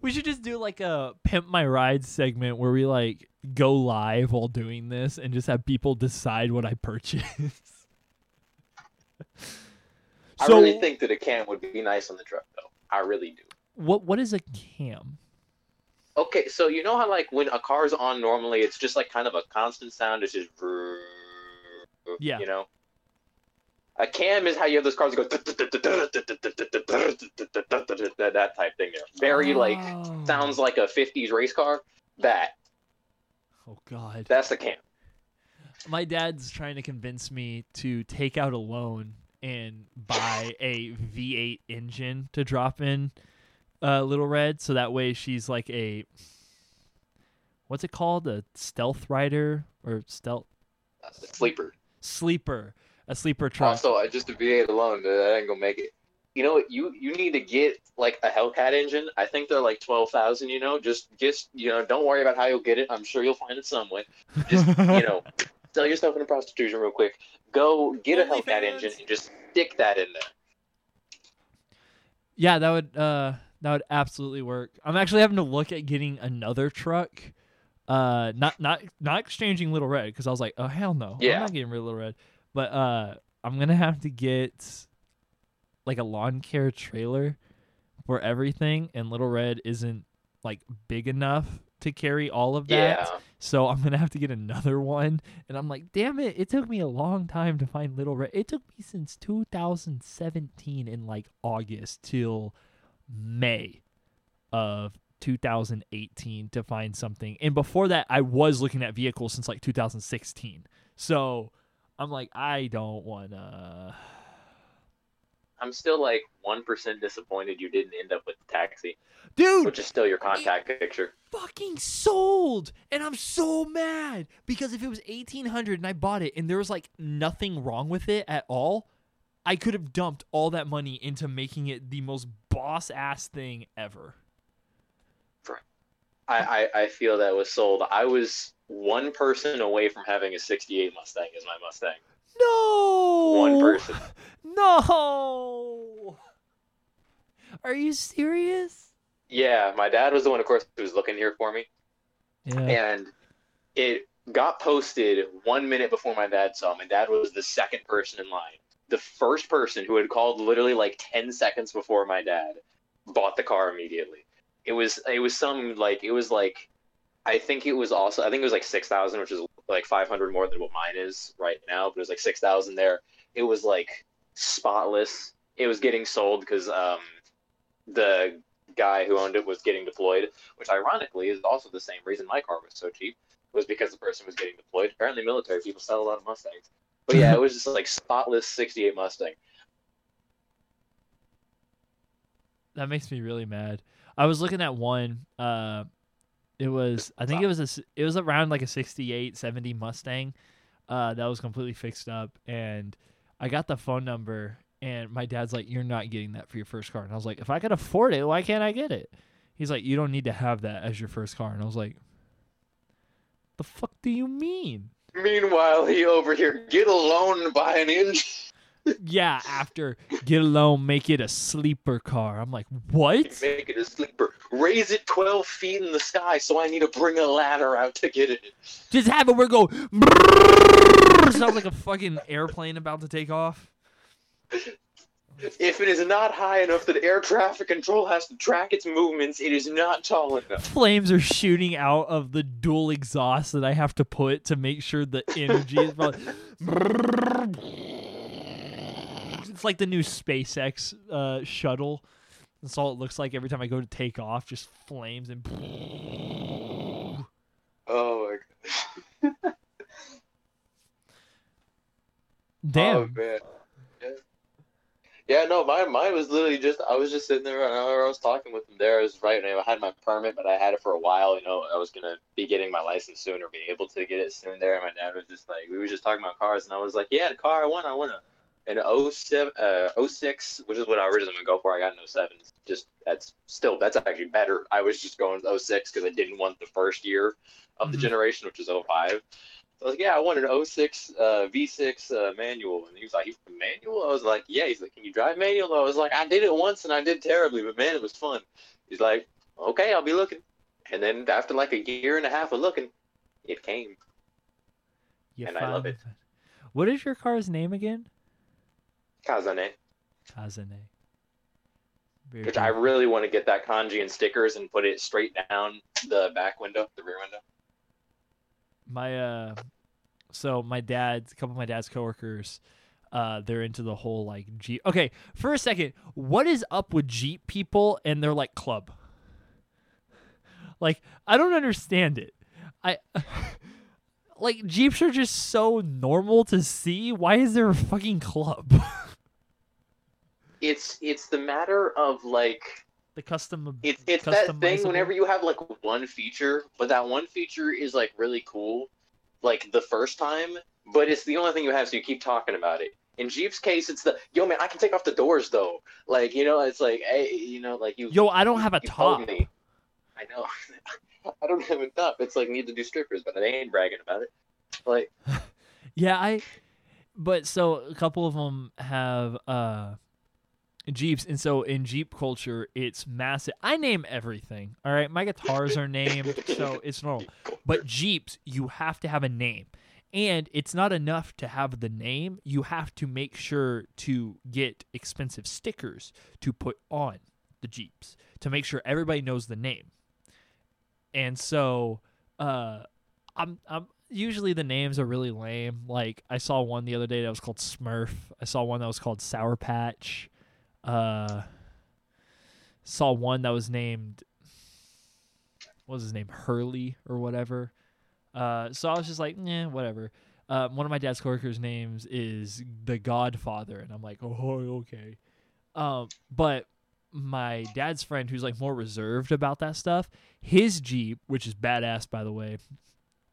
We should just do like a pimp my ride segment where we like go live while doing this and just have people decide what I purchase. I so really think that a cam would be nice on the truck, though. I really do. what what is a cam? Okay, so you know how like when a car's on normally, it's just like kind of a constant sound. It's just, Yeah. you know. A cam is how you have those cars that go that that type thing there. Very like Oh. sounds like a '50s race car. That Oh god. that's a cam. My dad's trying to convince me to take out a loan and buy a V8 engine to drop in uh, Little Red, so that way she's like a what's it called, a stealth rider or stealth Sleeper. sleeper, a sleeper truck. Also, I just a V8 alone, that ain't gonna make it. You know? You you need to get like a Hellcat engine. I think they're like twelve thousand. You know, just just you know, don't worry about how you'll get it. I'm sure you'll find it some way. Just you know, sell yourself into prostitution real quick. Go get a Hellcat OnlyFans. engine and just stick that in there. Yeah, that would uh that would absolutely work. I'm actually having to look at getting another truck. Uh not not not exchanging Little Red because I was like, "Oh hell no. yeah. I'm not getting rid of Little Red." But uh I'm going to have to get like a lawn care trailer for everything and Little Red isn't like big enough to carry all of that. Yeah. So I'm gonna have to get another one, and I'm like, damn it! It took me a long time to find Little Red. It took me since 2017 in like August till May of 2018 to find something. And before that, I was looking at vehicles since like 2016. So I'm like, I don't wanna. I'm still like one percent disappointed you didn't end up with the taxi, Dude, which is still your contact picture. fucking sold and i'm so mad because if it was 1800 and i bought it and there was like nothing wrong with it at all i could have dumped all that money into making it the most boss ass thing ever I, I I feel that was sold. I was one person away from having a '68 Mustang as my Mustang. No One person. no are you serious Yeah, my dad was the one, of course, who was looking here for me, yeah and it got posted one minute before my dad saw. My dad was the second person in line. The first person who had called literally like ten seconds before my dad bought the car immediately. It was it was some like it was like I think it was also I think it was like six thousand, which is like five hundred more than what mine is right now, but it was like six thousand there. It was like spotless. It was getting sold because um, the guy who owned it was getting deployed, which ironically is also the same reason my car was so cheap, was because the person was getting deployed. Apparently, military people sell a lot of Mustangs. But yeah, it was just like spotless '68 Mustang. that makes me really mad. I was looking at one. Uh, it was I think it was a s- it was around like a 68, 70 Mustang. Uh, that was completely fixed up, and I got the phone number, and my dad's like, "You're not getting that for your first car," and I was like, "If I could afford it, why can't I get it?" He's like, "You don't need to have that as your first car," and I was like, "The fuck do you mean?" Meanwhile, he over here get a loan and buy an engine. Yeah, after get alone, make it a sleeper car. I'm like, what? Make it a sleeper. Raise it 12 feet in the sky, so I need to bring a ladder out to get it. Just have it where it go. Sounds like a fucking airplane about to take off. If it is not high enough that air traffic control has to track its movements, it is not tall enough. Flames are shooting out of the dual exhaust that I have to put to make sure the energy is. It's like the new SpaceX uh, shuttle. That's all it looks like every time I go to take off. Just flames and. Oh my god. Damn. Oh man. Yeah. Yeah, no, mine, mine was literally just I was just sitting there and I was talking with him there. I was right, I had my permit, but I had it for a while. You know, I was gonna be getting my license soon or be able to get it soon. There, and my dad was just like, we were just talking about cars, and I was like, yeah, the car I want, I want a an 07, uh, 06, which is what I originally gonna go for. I got an 07. Just that's still that's actually better. I was just going with 06 because I didn't want the first year of the Mhm. generation, which is 05. So I was like, yeah, I want an 06 uh, V6 uh, manual, and he was like, you manual? I was like, yeah. He's like, can you drive manual? I was like, I did it once and I did terribly, but man, it was fun. He's like, okay, I'll be looking. And then after like a year and a half of looking, it came. You And I love found it. What is your car's name again? Kazane. Kazane. Very Which I really want to get that kanji and stickers and put it straight down the back window, the rear window. my uh so my dad's a couple of my dad's coworkers uh they're into the whole like jeep okay for a second what is up with jeep people and their like club like i don't understand it i like jeeps are just so normal to see why is there a fucking club It's it's the matter of like the custom it's it's that thing whenever you have like one feature, but that one feature is like really cool, like the first time, but it's the only thing you have, so you keep talking about it. In Jeep's case, it's the yo man, I can take off the doors though. Like you know, it's like hey, you know, like you. yo i don't have a top me. I know. I don't have a top. It's like need to do strippers, but I ain't bragging about it. Like Yeah, I. But so a couple of them have uh, Jeeps, and so in Jeep culture, it's massive. I name everything. All right, my guitars are named, so it's normal. But Jeeps, you have to have a name, and it's not enough to have the name. You have to make sure to get expensive stickers to put on the Jeeps to make sure everybody knows the name. And so, uh, I'm I'm usually the names are really lame. Like I saw one the other day that was called Smurf. I saw one that was called Sour Patch. Uh saw one that was named what was his name? Hurley or whatever. Uh so I was just like, yeah, whatever. Uh, one of my dad's coworkers' names is the Godfather, and I'm like, oh, okay. Um, but my dad's friend, who's like more reserved about that stuff, his Jeep, which is badass by the way,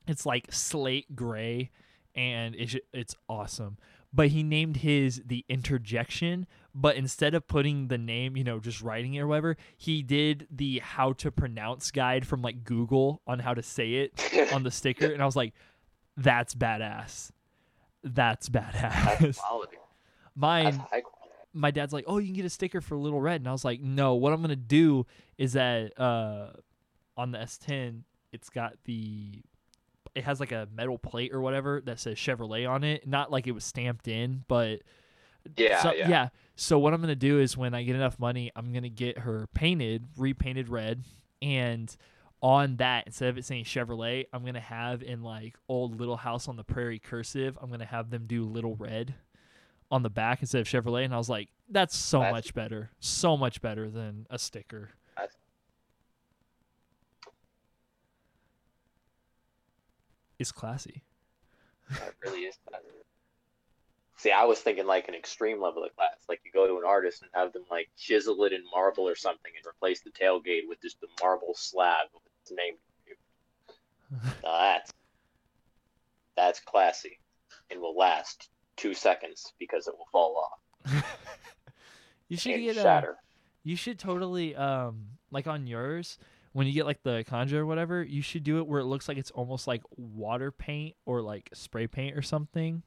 it's like slate gray, and it's it's awesome. But he named his the interjection, but instead of putting the name, you know, just writing it or whatever, he did the how to pronounce guide from like Google on how to say it on the sticker, and I was like, that's badass. That's that's badass. quality. That's Mine high quality. my dad's like, "Oh, you can get a sticker for Little Red," and I was like, "No, what I'm gonna do is that uh, on the S10, it's got the, it has like a metal plate or whatever that says Chevrolet on it. Not like it was stamped in, but Yeah, so, yeah. So what I'm gonna do is when I get enough money, I'm gonna get her painted, repainted red, and on that instead of it saying Chevrolet, I'm gonna have in like old Little House on the Prairie cursive, I'm gonna have them do Little Red on the back instead of Chevrolet, and I was like, that's so That's- much better, so much better than a sticker. It's classy. That really is class. See, I was thinking like an extreme level of class. Like you go to an artist and have them like chisel it in marble or something and replace the tailgate with just the marble slab with its name. Now that's that's classy and will last two seconds because it will fall off you should and get a, shatter. You should totally um like on yours when you get like the kanji or whatever, you should do it where it looks like it's almost like water paint or like spray paint or something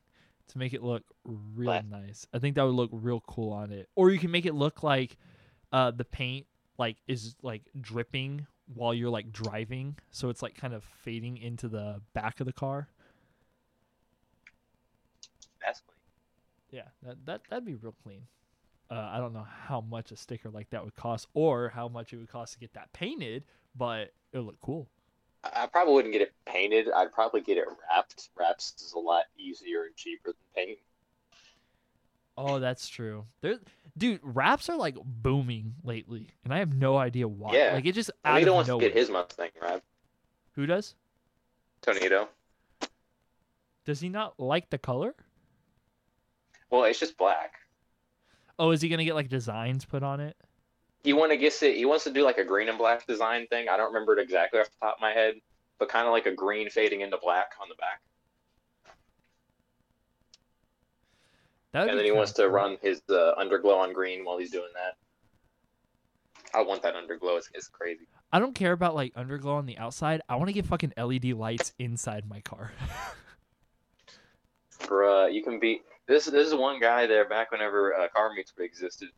to make it look real What? nice. I think that would look real cool on it. Or you can make it look like uh the paint like is like dripping while you're like driving, so it's like kind of fading into the back of the car. That's clean. Yeah, that that that'd be real clean. Uh, I don't know how much a sticker like that would cost, or how much it would cost to get that painted, but it would look cool. I I probably wouldn't get it painted. I'd probably get it wrapped. Wraps is a lot easier and cheaper than paint. Oh, that's true. There, dude, wraps are like booming lately, and I have no idea why. Yeah. Like it just out of wants nowhere. to get his Mustang wrapped. Who does? Tonito. Does he not like the color? Well, it's just black. Oh, is he gonna get like designs put on it? He want to get it. He wants to do like a green and black design thing. I don't remember it exactly off the top of my head, but kind of like a green fading into black on the back. And then he wants to cool. run his uh, underglow on green while he's doing that. I want that underglow. It's, it's crazy. I don't care about like underglow on the outside. I want to get fucking LED lights inside my car. Bruh, you can be this. This is one guy there back whenever uh, car meets existed.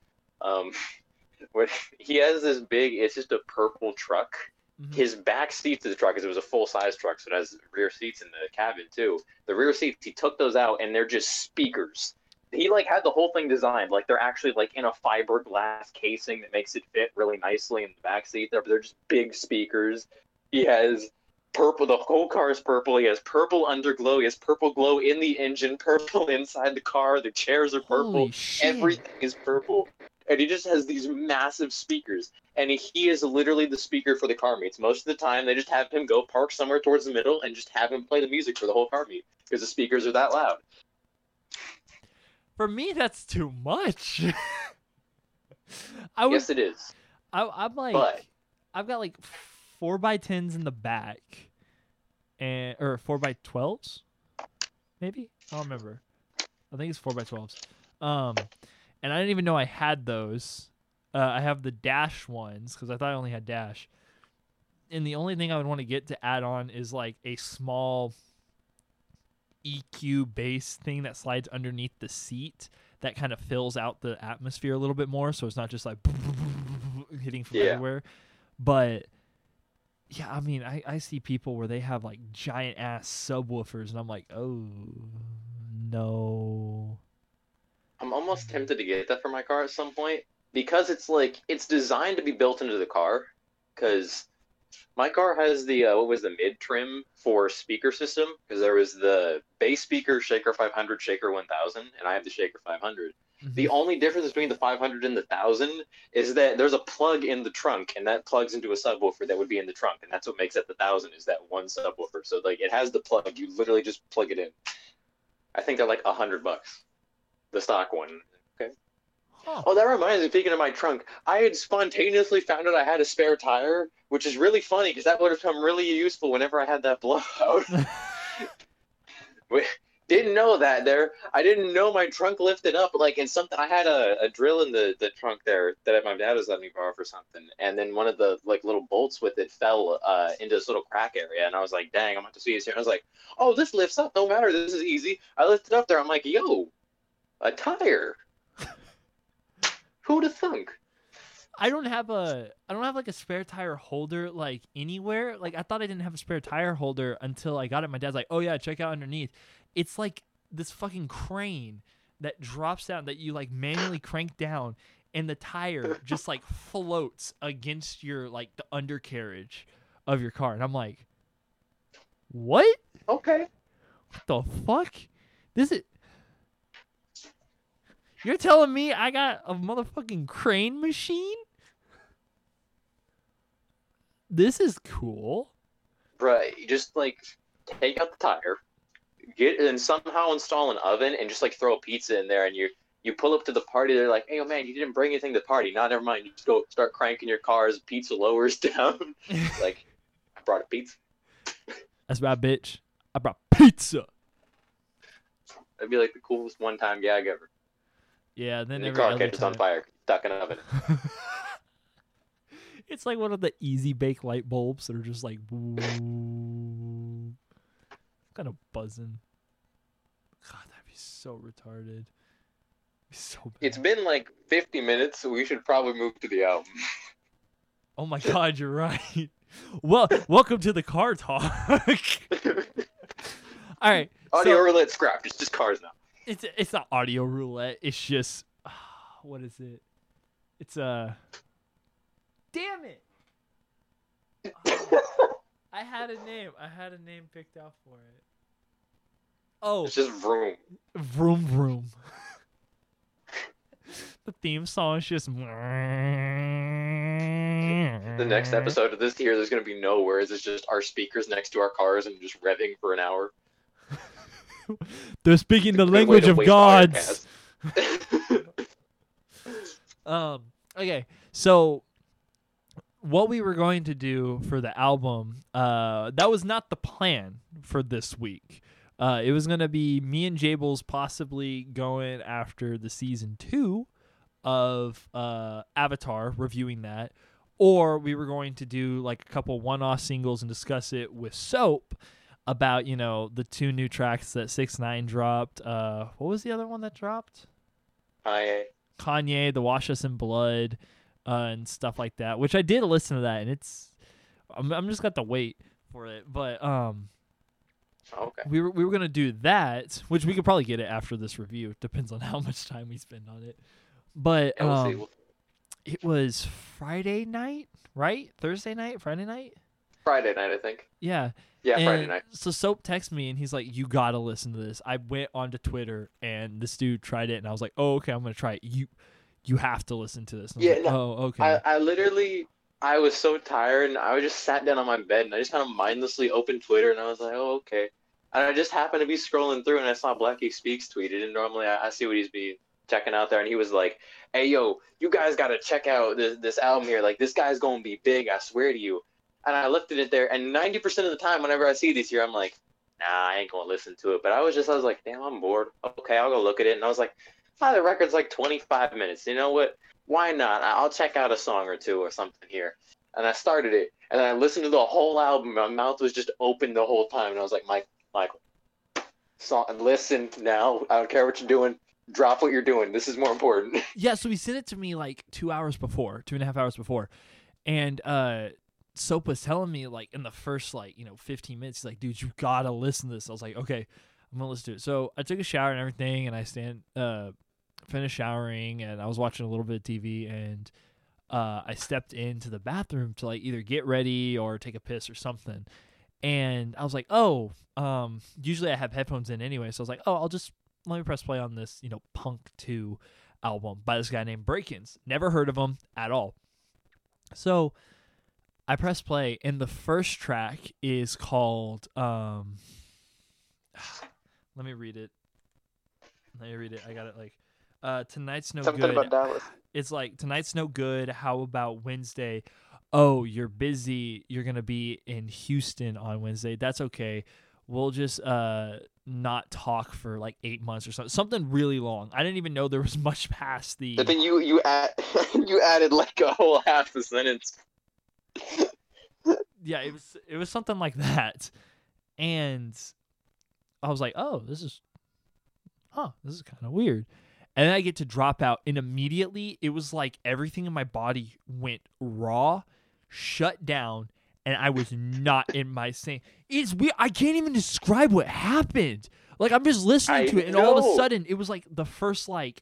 Um, where he has this big. It's just a purple truck. Mhm. His back seats of the truck, because it was a full size truck, so it has rear seats in the cabin too. The rear seats, he took those out, and they're just speakers. He like had the whole thing designed, like they're actually like in a fiberglass casing that makes it fit really nicely in the back seat there. But they're just big speakers. He has purple. The whole car is purple. He has purple underglow. He has purple glow in the engine, purple inside the car. The chairs are purple. Everything is purple. And he just has these massive speakers. And he is literally the speaker for the car meets. Most of the time, they just have him go park somewhere towards the middle and just have him play the music for the whole car meet because the speakers are that loud. For me, that's too much. I was, yes, it is. I, I'm like, but- I've got like four by tens in the back, and or four by twelves, maybe. I don't remember. I think it's four by twelves. Um, and I didn't even know I had those. Uh, I have the dash ones because I thought I only had dash. And the only thing I would want to get to add on is like a small EQ bass thing that slides underneath the seat that kind of fills out the atmosphere a little bit more, so it's not just like hitting from Yeah. everywhere. But yeah, I mean, I, I see people where they have like giant ass subwoofers, and I'm like, oh no. I'm almost tempted to get that for my car at some point because it's like it's designed to be built into the car. Because my car has the uh, what was the mid trim for speaker system because there was the bass speaker Shaker 500, Shaker 1000, and I have the Shaker 500. The mm-hmm. only difference between the 500 and the 1000 is that there's a plug in the trunk, and that plugs into a subwoofer that would be in the trunk, and that's what makes it the 1000 is that one subwoofer. So like it has the plug, you literally just plug it in. I think they're like a hundred bucks, the stock one. Huh. Oh, that reminds me. Speaking of my trunk, I had spontaneously found out I had a spare tire, which is really funny because that would have come really useful whenever I had that blowout. Didn't know that there. I didn't know my trunk lifted up like in something. I had a, a drill in the, the trunk there that my dad was letting me borrow for something, and then one of the like little bolts with it fell uh, into this little crack area, and I was like, "Dang, I'm about to see this here." And I was like, "Oh, this lifts up. No matter. This is easy." I lifted up there. I'm like, "Yo, a tire." Who'd have thunk? I don't have a I don't have like a spare tire holder like anywhere. Like I thought I didn't have a spare tire holder until I got it. My dad's like, "Oh yeah, check out underneath." It's like this fucking crane that drops down that you like manually crank down and the tire just like floats against your like the undercarriage of your car. And I'm like, "What? Okay. What the fuck? This is You're telling me I got a motherfucking crane machine? This is cool. Bruh, you just like take out the tire, get and somehow install an oven and just like throw a pizza in there and you you pull up to the party, they're like, Hey oh man, you didn't bring anything to the party. Nah, never mind. You just go start cranking your car as pizza lowers down. like I brought a pizza. That's my bitch. I brought pizza. That'd be like the coolest one time gag ever. Yeah, then And car catches on fire, stuck in an oven. it's like one of the easy bake light bulbs that are just like kind of buzzing. God, that'd be so retarded. Be so bad. It's been like fifty minutes, so we should probably move to the album. Oh my god, you're right. Well, welcome to the car talk. All right. Audio so roulette scrapped, it's just cars now. it's it's not audio roulette. It's just what is it? It's uh Damn it. I had a name. I had a name picked out for it. Oh, It's just vroom. vroom vroom. the theme song is just The next episode of this here, there's gonna be no words. It's just our speakers next to our cars and just revving for an hour. They're speaking the language of gods. Um. Okay. So, what we were going to do for the album, uh, that was not the plan for this week. Uh, it was gonna be me and Jables possibly going after the season two of uh, Avatar, reviewing that, or we were going to do like a couple one-off singles and discuss it with Soap about you know the two new tracks that Six Nine dropped. Uh, what was the other one that dropped? I Kanye, the Wash Us in Blood, uh, and stuff like that. Which I did listen to that, and it's I'm I'm just got to wait for it. But um, okay. we were we were gonna do that, which we could probably get it after this review. Depends on how much time we spend on it. But Yeah, we'll um, it was Friday night, right? Thursday night, Friday night. Friday night, I think. Yeah. Yeah, Friday night. So Soap texted me and he's like, "You gotta listen to this." I went onto Twitter and this dude tried it, and I was like, "Oh, okay, I'm gonna try it." You, you have to listen to this. And Yeah, like, no, oh, okay. I, I literally, I was so tired, and I just sat down on my bed, and I just kind of mindlessly opened Twitter, and I was like, oh, okay. And I just happened to be scrolling through, and I saw Blackie Speaks tweeted, and normally I, I see what he's be checking out there, and he was like, hey, yo, you guys got to check out this, this album here. Like, this guy's to be big, I swear to you. And I looked at it there, and 90% of the time, whenever I see these here, I'm like, nah, I ain't to listen to it. But I was just, I was like, damn, I'm bored. Okay, I'll go look at it. And I was like, ah, the record's like 25 minutes. You know what? Why not? I'll check out a song or two or something here. And I started it, and I listened to the whole album. My mouth was just open the whole time, and I was like, Mike, Michael, song, listen now. I don't care what you're doing. Drop what you're doing. This is more important. Yeah, so he sent it to me like two hours before, two and a half hours before, and uh, Soap was telling me like in the first like you know 15 minutes, he's like, "Dude, you gotta listen to this." I was like, "Okay, I'm gonna listen to it." So I took a shower and everything, and I stand, uh, finished showering, and I was watching a little bit of TV, and uh, I stepped into the bathroom to like either get ready or take a piss or something, and I was like, "Oh, um, usually I have headphones in anyway," so I was like, "Oh, I'll just let me press play on this, you know, Punk 2 album by this guy named Brakence. Never heard of him at all. So I press play, and the first track is called. Um, let me read it. Let me read it. I got it like. Uh, tonight's no Something good. about Dallas. It's like tonight's no good. How about Wednesday? Oh, you're busy. You're gonna be in Houston on Wednesday. That's okay. We'll just uh not talk for like eight months or something. Something really long. I didn't even know there was much past the. I think you you add, you added like a whole half a sentence. yeah, it was it was something like that, and I was like, oh, this is, huh, this is kind of weird. And then I get to drop out, and immediately it was like everything in my body went raw, shut down, and I was not in my same. It's weird. I can't even describe what happened. Like I'm just listening I to it, and all of a sudden it was like the first like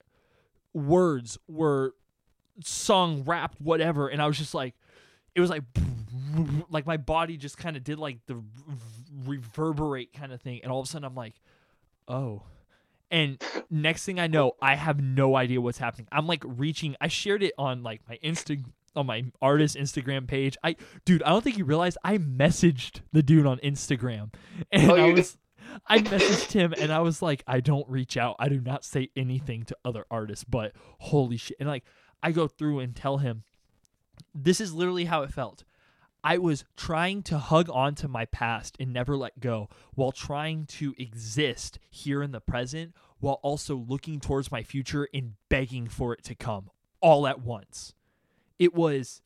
words were sung, rapped, whatever, and I was just like, it was like, like my body just kind of did like the reverberate kind of thing, and all of a sudden I'm like, oh. And next thing I know, I have no idea what's happening. I'm like reaching. I shared it on like my Insta on my artist Instagram page. I dude, I don't think you realized I messaged the dude on Instagram, and Oh, I did? was. I messaged him and I was like, I don't reach out. I do not say anything to other artists, but holy shit. And like, I go through and tell him, this is literally how it felt. I was trying to hug on to my past and never let go while trying to exist here in the present while also looking towards my future and begging for it to come all at once. It was,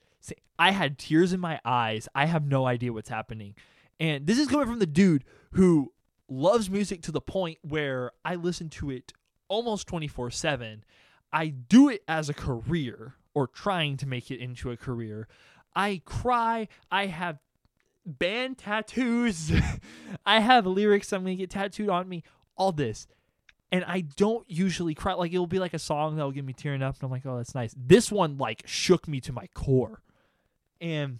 I had tears in my eyes. I have no idea what's happening. And this is coming from the dude who loves music to the point where I listen to it almost 24 7. I do it as a career or trying to make it into a career. I cry. I have band tattoos. I have lyrics I'm going to get tattooed on me. All this. And I don't usually cry. Like, it'll be like a song that'll get me tearing up. And I'm like, oh, that's nice. This one, like, shook me to my core. And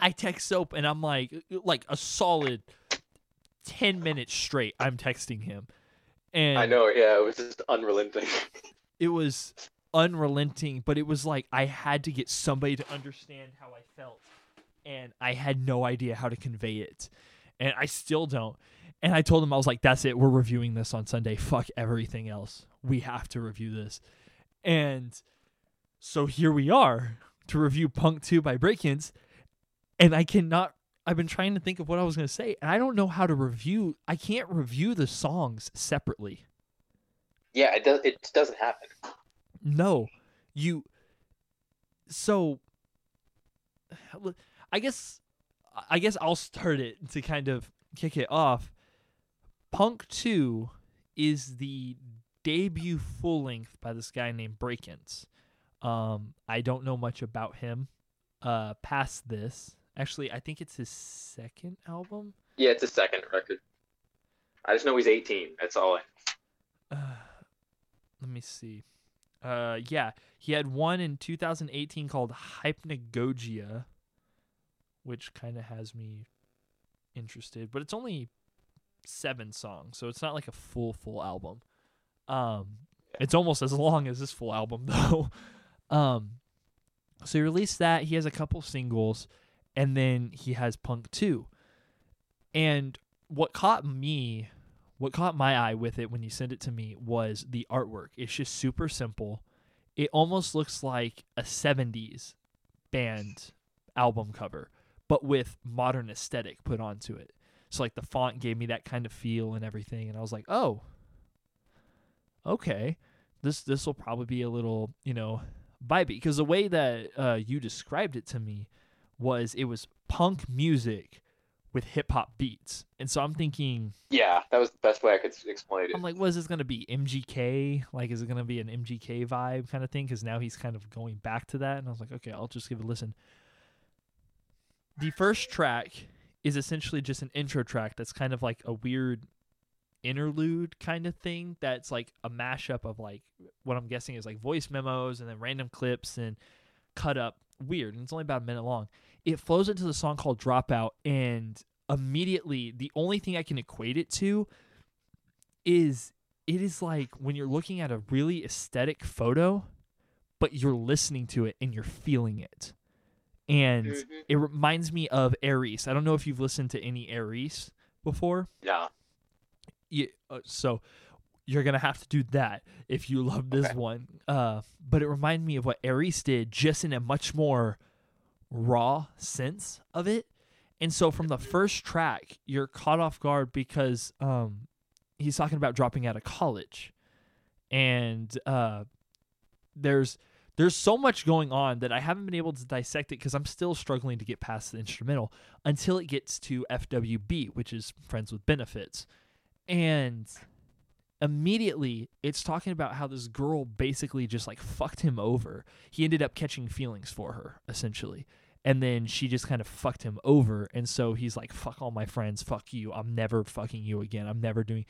I text Soap and I'm like, like a solid 10 minutes straight. I'm texting him. And I know. Yeah, it was just unrelenting. it was unrelenting, but it was like I had to get somebody to understand how I felt, and I had no idea how to convey it, and I still don't. And I told him I was like, "That's it. We're reviewing this on Sunday. Fuck everything else. We have to review this." And so here we are to review Punk Two by Brakence, and I cannot I've been trying to think of what I was going to say, and I don't know how to review. I can't review the songs separately. Yeah, it does. It doesn't happen. No, you. So, I guess, I guess I'll start it to kind of kick it off. Punk Two is the debut full length by this guy named Brakence. Um, I don't know much about him. Uh, past this, actually, I think it's his second album. Yeah, it's his second record. I just know he's 18. That's all. I... Uh, let me see. Uh, yeah, he had one in 2018 called Hypnagogia, which kind of has me interested, but it's only seven songs, so it's not like a full full album. Um, it's almost as long as this full album though. um, so he released that. He has a couple singles, and then he has Punk Two. And what caught me, what caught my eye with it when you sent it to me was the artwork. It's just super simple. It almost looks like a '70s band album cover, but with modern aesthetic put onto it. So like the font gave me that kind of feel and everything, and I was like, oh, okay, this this will probably be a little you know vibey because the way that uh, you described it to me was it was punk music with hip hop beats, and so I'm thinking, yeah, that was the best way I could explain it. I'm like, what is this gonna be? MGK? Like, is it gonna be an MGK vibe kind of thing? Because now he's kind of going back to that, and I was like, okay, I'll just give it a listen. The first track is essentially just an intro track that's kind of like a weird interlude kind of thing that's like a mashup of like what I'm guessing is like voice memos and then random clips and cut up weird and it's only about a minute long. It flows into the song called Dropout and immediately the only thing I can equate it to is it is like when you're looking at a really aesthetic photo but you're listening to it and you're feeling it. And Mhm. it reminds me of Aries. I don't know if you've listened to any Aries before Yeah. yeah, uh, so you're gonna have to do that if you love this Okay. one. Uh, but it reminded me of what Aries did, just in a much more raw sense of it. And so from the first track, you're caught off guard because um, he's talking about dropping out of college, and uh, there's there's so much going on that I haven't been able to dissect it because I'm still struggling to get past the instrumental until it gets to FWB, which is Friends with Benefits and immediately it's talking about how this girl basically just like fucked him over. He ended up catching feelings for her essentially. And then she just kind of fucked him over and so he's like fuck all my friends, fuck you. I'm never fucking you again. I'm never doing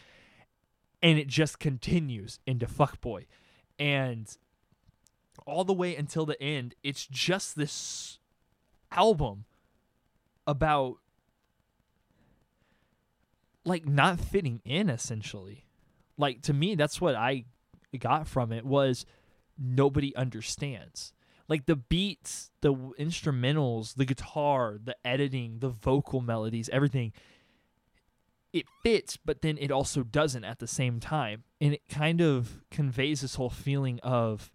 and it just continues into fuckboy. And all the way until the end, it's just this album about like not fitting in essentially like to me that's what i got from it was nobody understands like the beats the instrumentals the guitar the editing the vocal melodies everything it fits but then it also doesn't at the same time and it kind of conveys this whole feeling of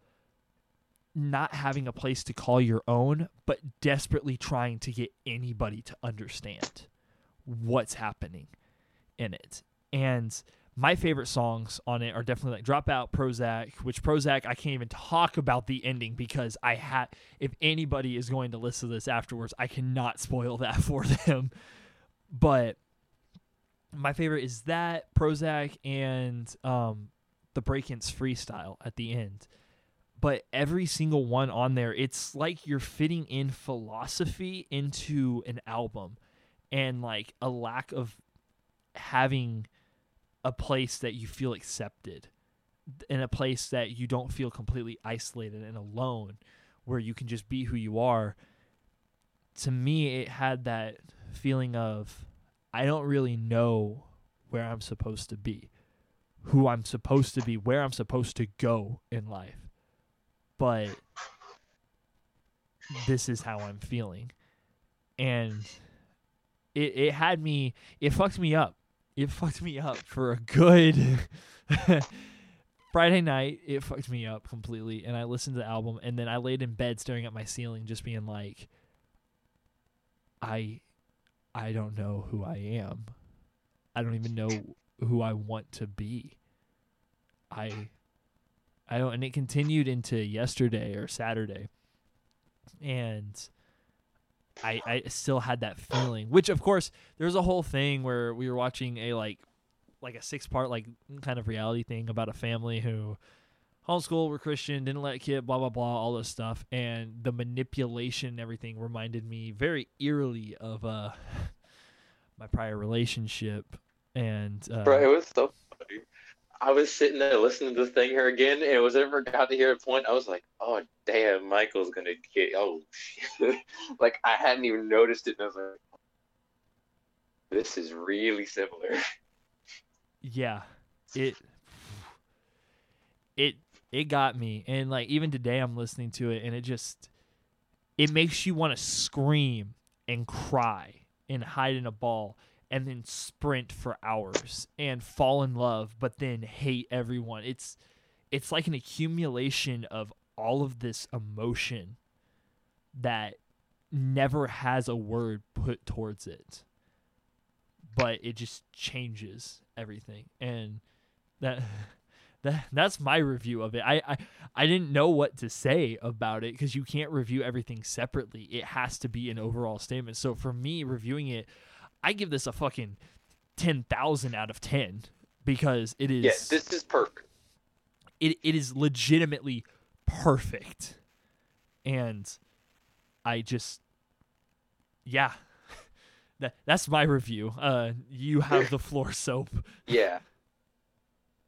not having a place to call your own but desperately trying to get anybody to understand what's happening in it. And my favorite songs on it are definitely like Dropout, Prozac, which Prozac I can't even talk about the ending because I had if anybody is going to listen to this afterwards, I cannot spoil that for them. But my favorite is that Prozac and um the Brakence freestyle at the end. But every single one on there, it's like you're fitting in philosophy into an album and like a lack of having a place that you feel accepted in a place that you don't feel completely isolated and alone where you can just be who you are to me it had that feeling of i don't really know where i'm supposed to be who i'm supposed to be where i'm supposed to go in life. But this is how i'm feeling. And it, it had me it fucked me up it fucked me up for a good Friday night. It fucked me up completely, and I listened to the album, and then I laid in bed staring at my ceiling, just being like, I, I don't know who I am. I don't even know who I want to be. I I don't and it continued into yesterday or Saturday. And I I still had that feeling, which of course there's a whole thing where we were watching a like like a six part like kind of reality thing about a family who homeschool were Christian, didn't let kid, blah blah blah, all this stuff, and the manipulation and everything reminded me very eerily of uh my prior relationship and uh, Bro, it was so. I was sitting there listening to the thing here again, and was ever got to hear a point. I was like, "Oh damn, Michael's gonna get oh shit!" like I hadn't even noticed it, and I was like, "This is really similar." yeah, it it it got me, and like even today, I'm listening to it, and it just it makes you want to scream and cry and hide in a ball and then sprint for hours and fall in love but then hate everyone. It's it's like an accumulation of all of this emotion that never has a word put towards it but it just changes everything. And that that that's my review of it. I i, I didn't know what to say about it because you can't review everything separately. It has to be an overall statement. So for me reviewing it I give this a fucking 10,000 out of 10 because it is Yeah, this is perfect. it, it is legitimately perfect. And I just yeah. That that's my review. Uh you have the floor soap. Yeah.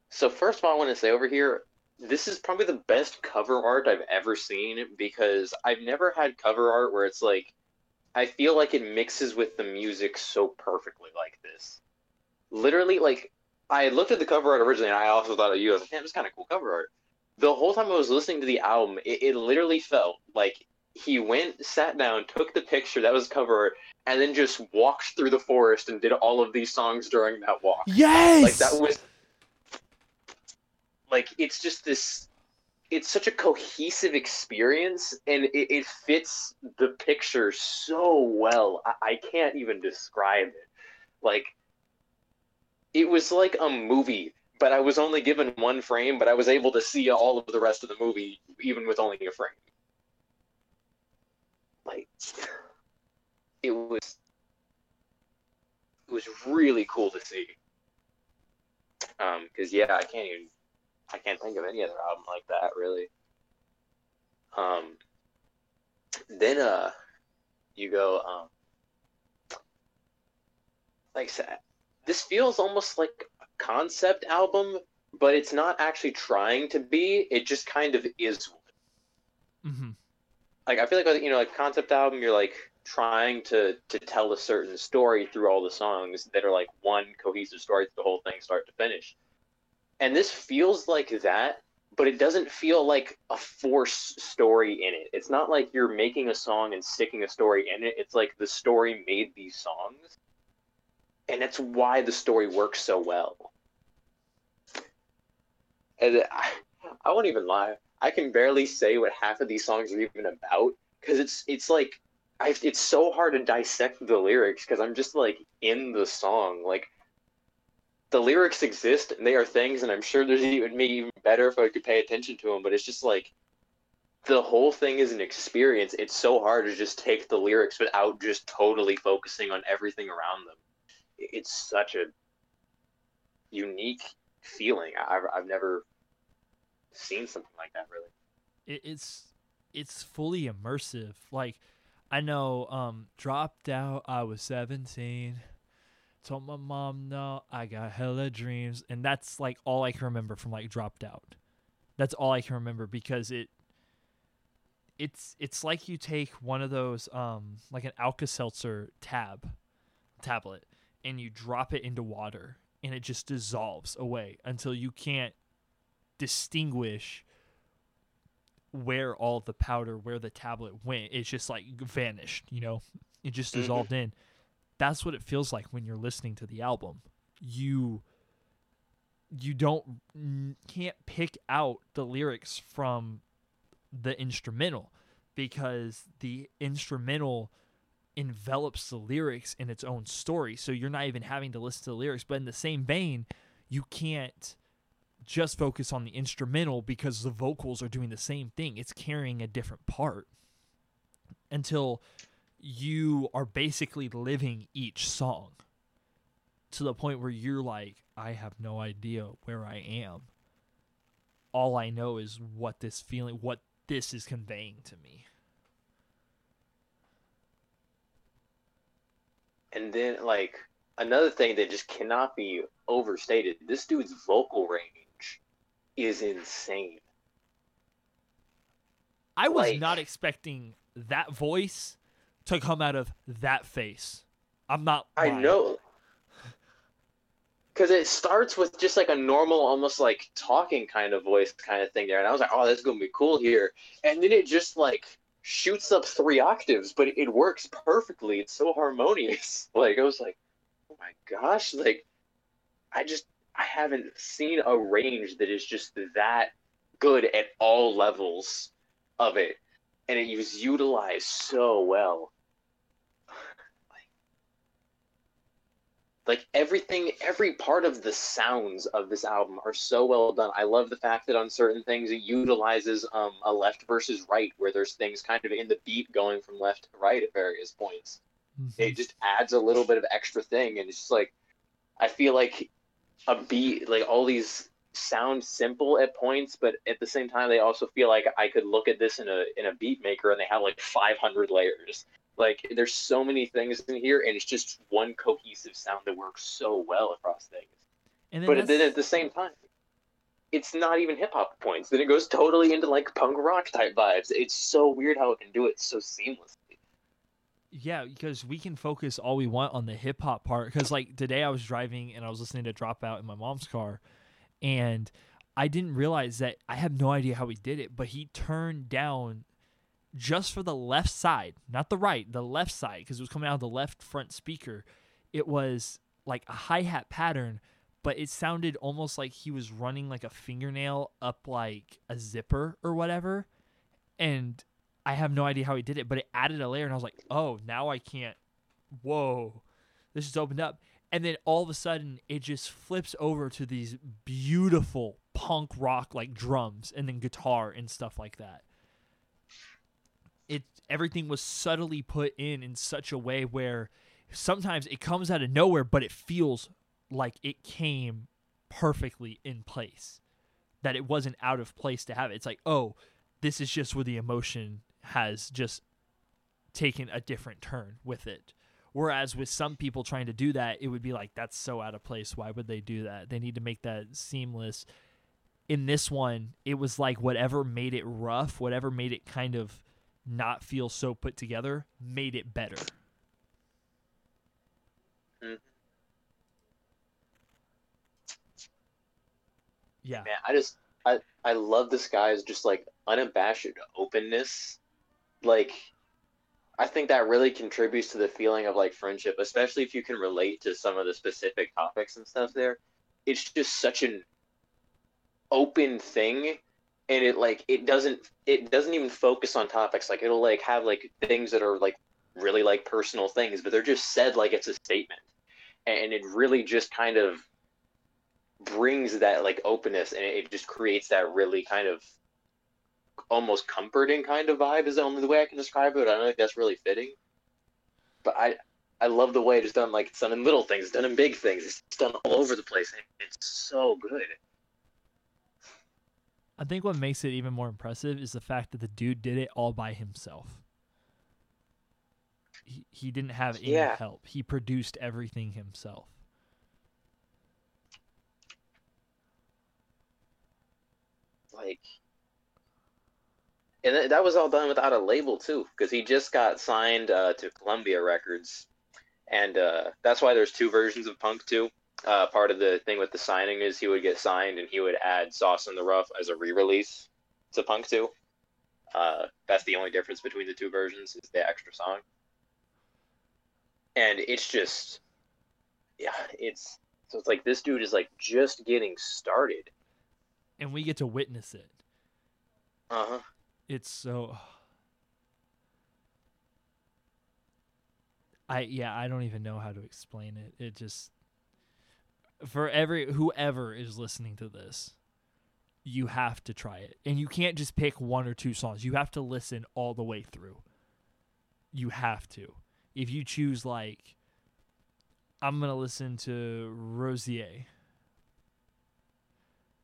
So first of all, I want to say over here, this is probably the best cover art I've ever seen because I've never had cover art where it's like I feel like it mixes with the music so perfectly like this. Literally, like I looked at the cover art originally, and I also thought of you. I was like, "Damn, it's kind of cool cover art." The whole time I was listening to the album, it, it literally felt like he went, sat down, took the picture that was cover art, and then just walked through the forest and did all of these songs during that walk. Yes. Like that was like it's just this it's such a cohesive experience and it, it fits the picture so well. I, I can't even describe it. Like it was like a movie but i was only given one frame but i was able to see all of the rest of the movie even with only a frame. Like it was it was really cool to see. Um because yeah i can't even I can't think of any other album like that really. Um, then uh, you go um, like this feels almost like a concept album, but it's not actually trying to be. It just kind of is mm-hmm. Like I feel like with, you know, like concept album, you're like trying to to tell a certain story through all the songs that are like one cohesive story through the whole thing, start to finish and this feels like that but it doesn't feel like a force story in it. It's not like you're making a song and sticking a story in it. It's like the story made these songs and that's why the story works so well. And I, I won't even lie. I can barely say what half of these songs are even about because it's it's like I, it's so hard to dissect the lyrics because i'm just like in the song. Like the lyrics exist and they are things, and I'm sure there's even me even better if I could pay attention to them. But it's just like the whole thing is an experience. It's so hard to just take the lyrics without just totally focusing on everything around them. It's such a unique feeling. I've I've never seen something like that really. It's it's fully immersive. Like I know, um, dropped out. I was seventeen. Told my mom no, I got hella dreams, and that's like all I can remember from like dropped out. That's all I can remember because it. It's it's like you take one of those um like an Alka Seltzer tab, tablet, and you drop it into water, and it just dissolves away until you can't distinguish where all the powder, where the tablet went. It's just like vanished, you know. It just Mhm. dissolved in that's what it feels like when you're listening to the album. You you don't can't pick out the lyrics from the instrumental because the instrumental envelops the lyrics in its own story. So you're not even having to listen to the lyrics. But in the same vein, you can't just focus on the instrumental because the vocals are doing the same thing. It's carrying a different part until you are basically living each song to the point where you're like, I have no idea where I am. All I know is what this feeling, what this is conveying to me. And then, like, another thing that just cannot be overstated this dude's vocal range is insane. I was Like- not expecting that voice to come out of that face. I'm not. I know. Because it starts with just like a normal, almost like talking kind of voice kind of thing there. And I was like, oh, this is going to be cool here. And then it just like shoots up three octaves, but it works perfectly. It's so harmonious. Like, I was like, oh my gosh. Like, I just, I haven't seen a range that is just that good at all levels of it. And it was utilized so well. Like everything every part of the sounds of this album are so well done. I love the fact that on certain things it utilizes um, a left versus right where there's things kind of in the beat going from left to right at various points. Mhm. it just adds a little bit of extra thing and it's just like i feel like a beat like all these sound simple at points but at the same time they also feel like i could look at this in a in a beat maker and they have like 500 layers like there's so many things in here and it's just one cohesive sound that works so well across things. And then but then at the same time it's not even hip hop points. Then it goes totally into like punk rock type vibes. It's so weird how it can do it so seamlessly. Yeah, because we can focus all we want on the hip hop part. Because like today, I was driving and I was listening to Dropout in my mom's car, and I didn't realize that I have no idea how he did it, but he turned down just for the left side, not the right, the left side, because it was coming out of the left front speaker. It was like a hi hat pattern, but it sounded almost like he was running like a fingernail up like a zipper or whatever, and I have no idea how he did it, but it added a layer, and I was like, oh, now I can't. Whoa, this just opened up, and then all of a sudden it just flips over to these beautiful punk rock like drums and then guitar and stuff like that. Everything was subtly put in in such a way where sometimes it comes out of nowhere, but it feels like it came perfectly in place. That it wasn't out of place to have it. It's like, oh, this is just where the emotion has just taken a different turn with it. Whereas with some people trying to do that, it would be like, that's so out of place. Why would they do that? They need to make that seamless. In this one, it was like whatever made it rough, whatever made it kind of not feel so put together, made it better. Mhm. Yeah. man i just i i love this guy's just like unabashed openness like i think that really contributes to the feeling of like friendship especially if you can relate to some of the specific topics and stuff there it's just such an open thing and it like it doesn't it doesn't even focus on topics like it'll like have like things that are like really like personal things but they're just said like it's a statement and it really just kind of brings that like openness and it just creates that really kind of almost comforting kind of vibe is the only way I can describe it. I don't think that's really fitting. But I I love the way it's done like it's done in little things, it's done in big things, it's done all over the place. It's so good. I think what makes it even more impressive is the fact that the dude did it all by himself. He, he didn't have any Yeah. help. He produced everything himself. Like and that- was all done without a label too, because he just got signed uh, to Columbia Records, and uh, that's why there's two versions of Punk too. Uh, part of the thing with the signing is he would get signed and he would add Sauce in the Rough as a re-release to Punk 2. Uh, that's the only difference between the two versions is the extra song. And it's just, yeah, it's so it's like this dude is like just getting started. And we get to witness it. Uh huh. It's so I yeah, I don't even know how to explain it. It just for every whoever is listening to this, you have to try it. And you can't just pick one or two songs. You have to listen all the way through. You have to. If you choose like I'm going to listen to Rosier,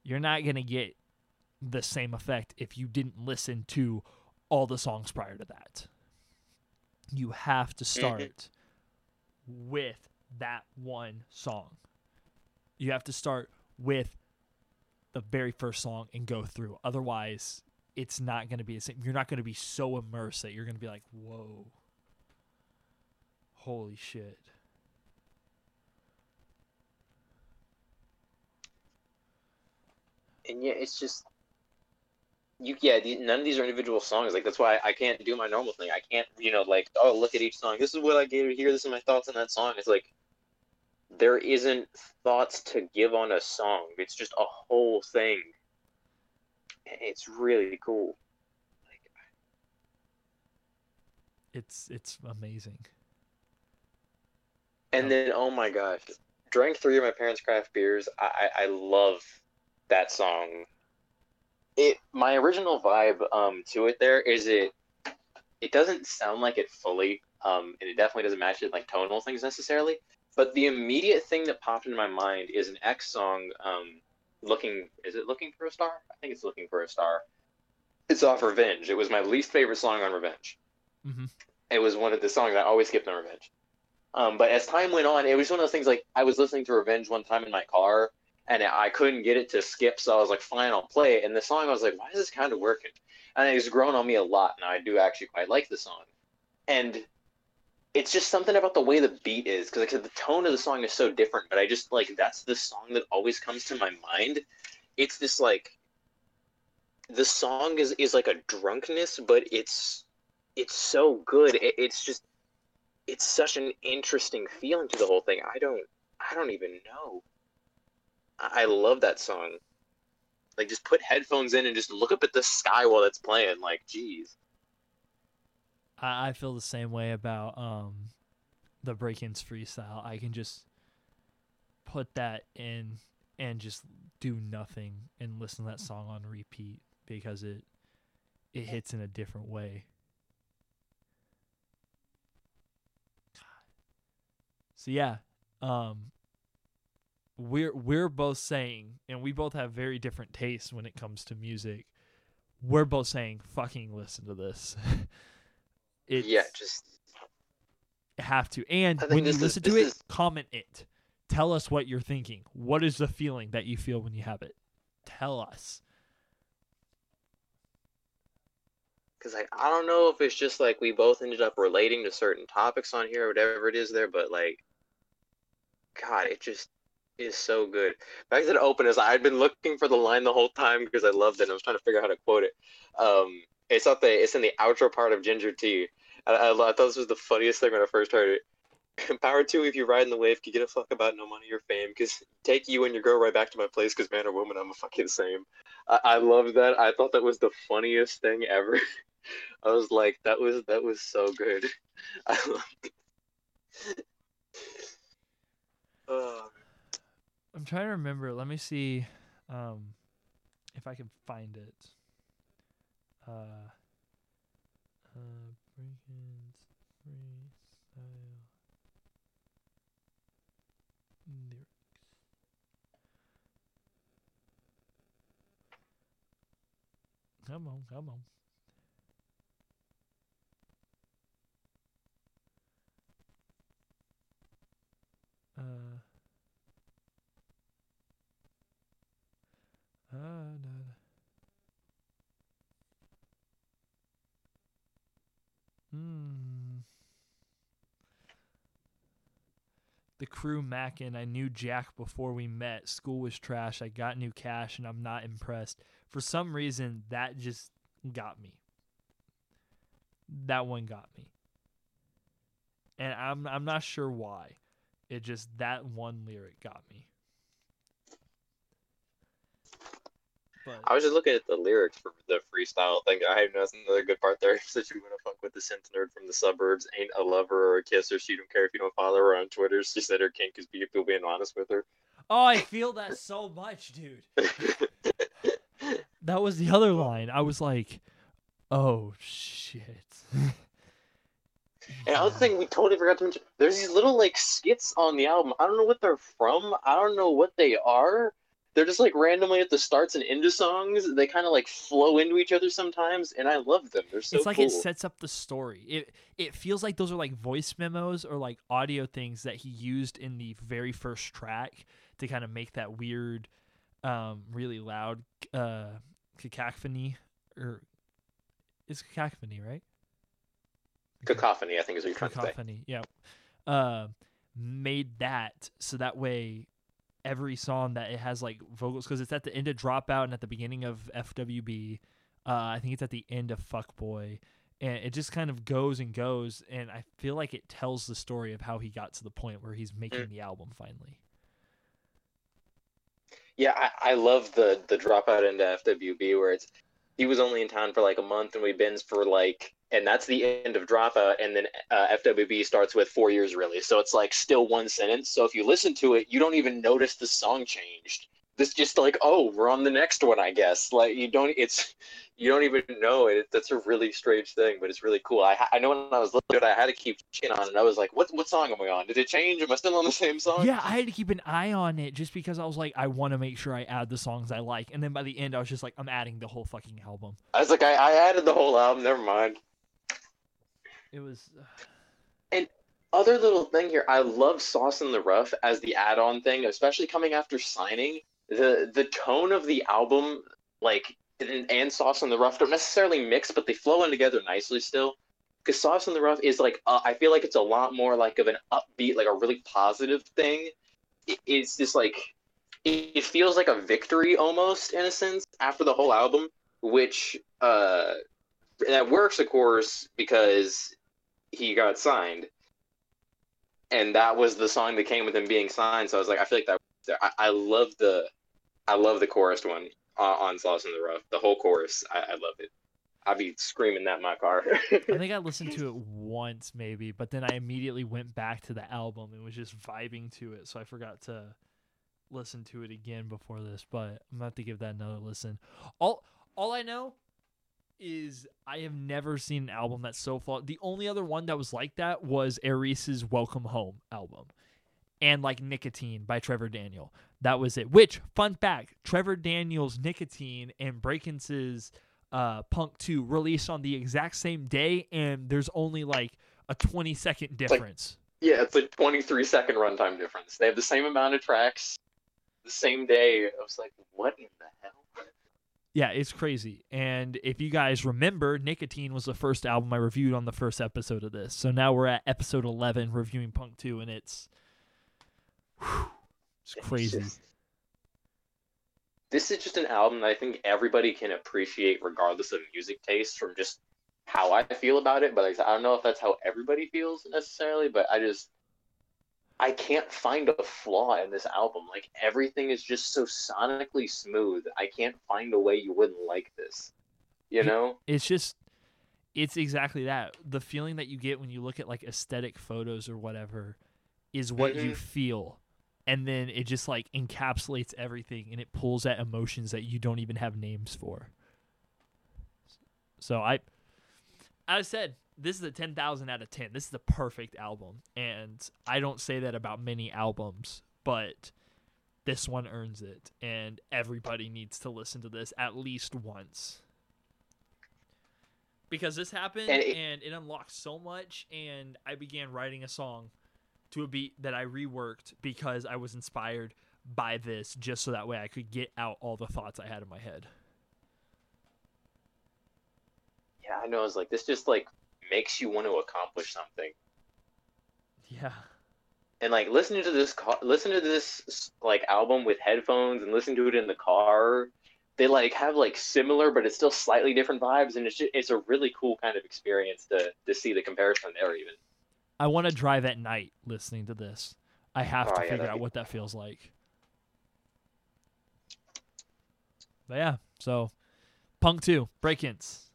you're not going to get the same effect if you didn't listen to all the songs prior to that. You have to mm-hmm. start with that one song. You have to start with the very first song and go through. Otherwise, it's not going to be the same. You're not going to be so immersed that you're going to be like, whoa, holy shit. And yeah, it's just you. Yeah, the, none of these are individual songs. Like that's why I can't do my normal thing. I can't, you know, like oh, look at each song. This is what I gave here. This is my thoughts on that song. It's like there isn't thoughts to give on a song. It's just a whole thing. It's really cool. Like, It's it's amazing. and then oh my gosh, drank three of my parents' craft beers. I I, I love that song. It my original vibe um to it there is it it doesn't sound like it fully um and it definitely doesn't match it like tonal things necessarily. But the immediate thing that popped into my mind is an X song um looking is it looking for a star? I think it's looking for a star. It's off Revenge. It was my least favorite song on Revenge. Mhm. It was one of the songs I always skipped on Revenge. Um, but as time went on, it was one of those things like I was listening to Revenge one time in my car, and I couldn't get it to skip, so I was like, "Fine, I'll play it." And the song, I was like, "Why is this kind of working?" And it's grown on me a lot. Now I do actually quite like the song, and it's just something about the way the beat is because like, the tone of the song is so different. But I just like that's the song that always comes to my mind. It's this like the song is is like a drunkenness, but it's it's so good. It, it's just it's such an interesting feeling to the whole thing. I don't I don't even know. I, I love that song. Like just put headphones in and just look up at the sky while it's playing. Like, geez. I, I feel the same way about um the Brakence freestyle. I can just put that in and just do nothing and listen to that song on repeat because it it hits in a different way. So yeah, um we're we're both saying and we both have very different tastes when it comes to music. We're both saying fucking listen to this. it's, yeah, just have to. And when you this is- listen to it, is- comment it. Tell us what you're thinking. What is the feeling that you feel when you have it? Tell us. because like I don't know if it's just like we both ended up relating to certain topics on here or whatever it is there, but like, God, it just is so good. Back to the open is I'd been looking for the line the whole time because I loved it. and I was trying to figure out how to quote it. Um, it's up the it's in the outro part of Ginger Tea. I, I, I thought this was the funniest thing when I first heard it. Power two, if you ride in the wave, can get a fuck about no money or fame. Cause take you and your girl right back to my place. Cause man or woman, I'm a fucking same. I, I loved that. I thought that was the funniest thing ever. I was like, that was that was so good. I loved it. Oh, I'm trying to remember. Let me see um, if I can find it. Uh, uh, Brakence, freestyle, lyrics. Come on, come on. Uh. Ah, no. Hmm. The crew Mackin, I knew Jack before we met. School was trash. I got new cash and I'm not impressed. For some reason, that just got me. That one got me. And I'm I'm not sure why. It just that one lyric got me. But I was just looking at the lyrics for the freestyle thing. I had noticed another good part there. Said you wanna fuck with the synth nerd from the suburbs, ain't a lover or a kisser. She don't care if you don't follow her on Twitter. She said her kink is people being honest with her. oh, I feel that so much, dude. That was the other line. I was like, oh shit. And other thing we totally forgot to mention, there's these little like skits on the album. I don't know what they're from. I don't know what they are. They're just like randomly at the starts and end of songs. They kind of like flow into each other sometimes, and I love them. They're so it's like cool. it sets up the story. It it feels like those are like voice memos or like audio things that he used in the very first track to kind of make that weird, um, really loud uh, cacophony or it's cacophony, right? Cacophony, I think is what you're trying to say. cacophony. Yeah. Uh, made that so that way every song that it has like vocals because it's at the end of Dropout and at the beginning of FWB. Uh, I think it's at the end of Fuckboy. And it just kind of goes and goes, and I feel like it tells the story of how he got to the point where he's making the album finally. Yeah, I, I love the the dropout into FWB where it's he was only in town for like a month and we've been for like and that's the end of dropout and then uh, FWB starts with four years really. So it's like still one sentence. So if you listen to it you don't even notice the song changed. This just like oh we're on the next one I guess. Like you don't it's you don't even know it. That's a really strange thing but it's really cool. I I know when I was looking at it I had to keep chin on and I was like what what song am I on? Did it change? Am I still on the same song? Yeah, I had to keep an eye on it just because I was like, I want to make sure I add the songs I like. And then by the end, I was just like, I'm adding the whole fucking album. I was like I, I added the whole album. Never mind It was. And other little thing here, I love Sauce in the Rough as the add-on thing, especially coming after signing. The the tone of the album, like and, and Sauce in the Rough, don't necessarily mix, but they flow in together nicely still. Because Sauce in the Rough is like, uh, I feel like it's a lot more like of an upbeat, like a really positive thing. It, it's just like, it, it feels like a victory almost in a sense after the whole album, which uh, that works, of course, because he got signed and that was the song that came with him being signed. So I was like, I feel like that. I, I love the, I love the chorus one on, on Sauce in the Rough. The whole chorus, I, I love it. I'd be screaming that in my car. I think I listened to it once, maybe, but then I immediately went back to the album and was just vibing to it. So I forgot to listen to it again before this, but I'm gonna have to give that another listen. All all I know is I have never seen an album that's so flawed. The only other one that was like that was Aries's Welcome Home album. And like Nicotine by Trevor Daniel. That was it. Which, fun fact, Trevor Daniel's Nicotine and Brakence's uh, Punk 2 released on the exact same day, and there's only like a 20 second difference. yeah, it's like 23 second runtime difference. They have the same amount of tracks, the same day. I was like, what in the hell? Yeah, it's crazy. And if you guys remember, Nicotine was the first album I reviewed on the first episode of this. So now we're at episode 11 reviewing Punk 2 and it's whew, it's crazy. just- this is just an album that I think everybody can appreciate regardless of music taste from just how I feel about it. But like, I don't know if that's how everybody feels necessarily, but I just I can't find a flaw in this album. Like everything is just so sonically smooth. I can't find a way you wouldn't like this. You know? It's just it's exactly that. The feeling that you get when you look at like aesthetic photos or whatever is what you Mhm. feel. And then it just like encapsulates everything and it pulls at emotions that you don't even have names for. So I as I said, this is a 10,000 out of 10. This is the perfect album. And I don't say that about many albums, but this one earns it. And everybody needs to listen to this at least once. Because this happened And and it- it, unlocked so much. And I began writing a song to a beat that I reworked because I was inspired by this, just so that way I could get out all the thoughts I had in my head. Yeah, I know. It's like this just like makes you want to accomplish something. Yeah. and like listening to this listen to this like album with headphones and listening to it in the car they like have like similar but it's still slightly different vibes and it's just, it's a really cool kind of experience to to see the comparison there even I want to drive at night listening to this. I have Oh, to yeah, figure out what that feels like. But yeah, So, Punk Two, Brakence,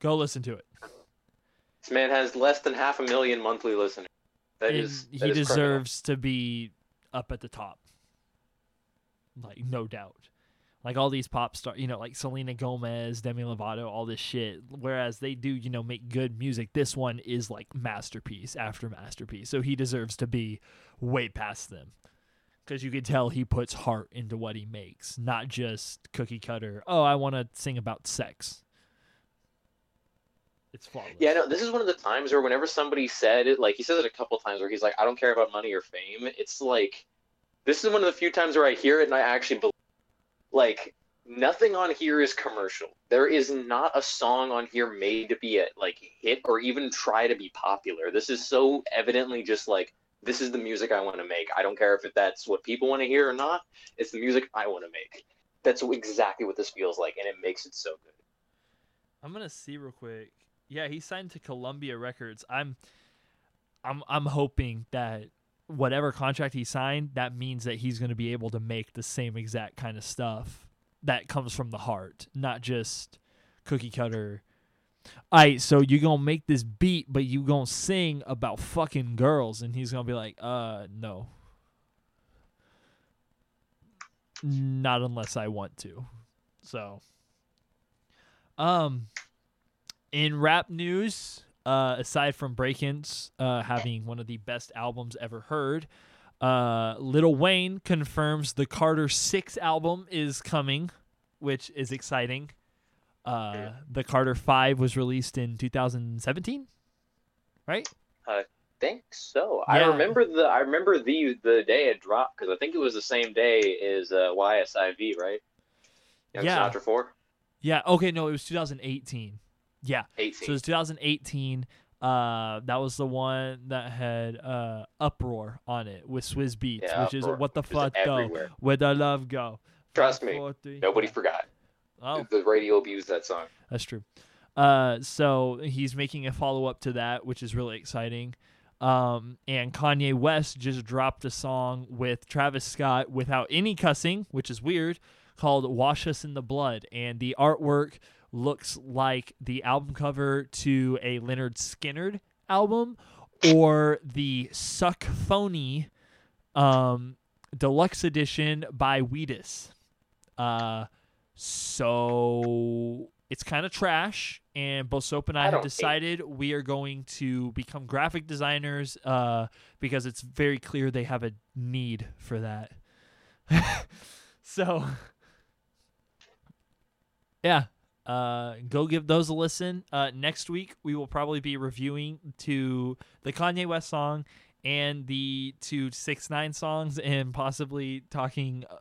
go listen to it. This man has less than half a million monthly listeners. That And is, that he is criminal. deserves to be up at the top. Like no doubt. Like all these pop stars, you know, like Selena Gomez, Demi Lovato, all this shit. Whereas they do, you know, make good music. This one is like masterpiece after masterpiece. So he deserves to be way past them. Because you can tell he puts heart into what he makes, not just cookie cutter. Oh, I want to sing about sex. It's flawless. Yeah, no, this is one of the times where whenever somebody said it, like he says it a couple times where he's like, I don't care about money or fame. It's like, this is one of the few times where I hear it and I actually believe. Like, nothing on here is commercial. There is not a song on here made to be a like hit or even try to be popular. This is so evidently just like this is the music I want to make. I don't care if that's what people want to hear or not. It's the music I want to make. That's exactly what this feels like, and it makes it so good. I'm gonna see real quick. Yeah, he signed to Columbia Records. I'm, I'm, I'm hoping that whatever contract he signed, that means that he's gonna be able to make the same exact kind of stuff that comes from the heart, not just cookie cutter. Alright, so you gonna make this beat, but you gonna sing about fucking girls, and he's gonna be like, uh, no, not unless I want to. So, um, in rap news, uh, aside from Brakence uh, having one of the best albums ever heard, uh, Lil Wayne confirms the Carter Six album is coming, which is exciting. Uh, the Carter Five was released in 2017, right? I think so. I remember the I remember the the day it dropped because I think it was the same day as uh, YSIV, right? Young Yeah. Sinatra four. Yeah. Okay. No, it was 2018. Yeah. 18. So it was 2018. Uh, that was the one that had uh uproar on it with Swizz Beatz, Yeah, which is what the fuck go, everywhere. where the love go. Trust Five, me, four, three- Nobody yeah. forgot. Oh, The radio abused that song. That's true. Uh, so he's making a follow up to that, which is really exciting. Um, and Kanye West just dropped a song with Travis Scott without any cussing, which is weird, called "Wash Us in the Blood." And the artwork looks like the album cover to a Lynyrd Skynyrd album or the Suck Fony um, deluxe edition by Wheatus. Uh, so it's kind of trash, and both Soap and I, I have decided we are going to become graphic designers uh, because it's very clear they have a need for that. so, yeah, uh, go give those a listen. Uh, next week we will probably be reviewing to the Kanye West song and the two six nine songs, and possibly talking uh,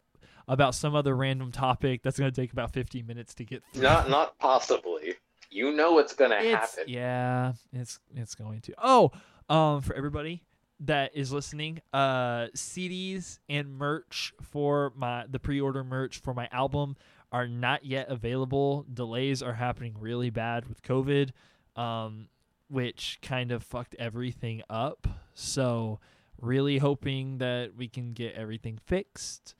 about some other random topic that's going to take about 15 minutes to get through. Not not possibly. You know what's gonna happen. yeah, it's it's going to. Oh, um, for everybody that is listening, uh, CDs and merch for my the pre-order merch for my album are not yet available. Delays are happening really bad with COVID, um, which kind of fucked everything up. So, really hoping that we can get everything fixed.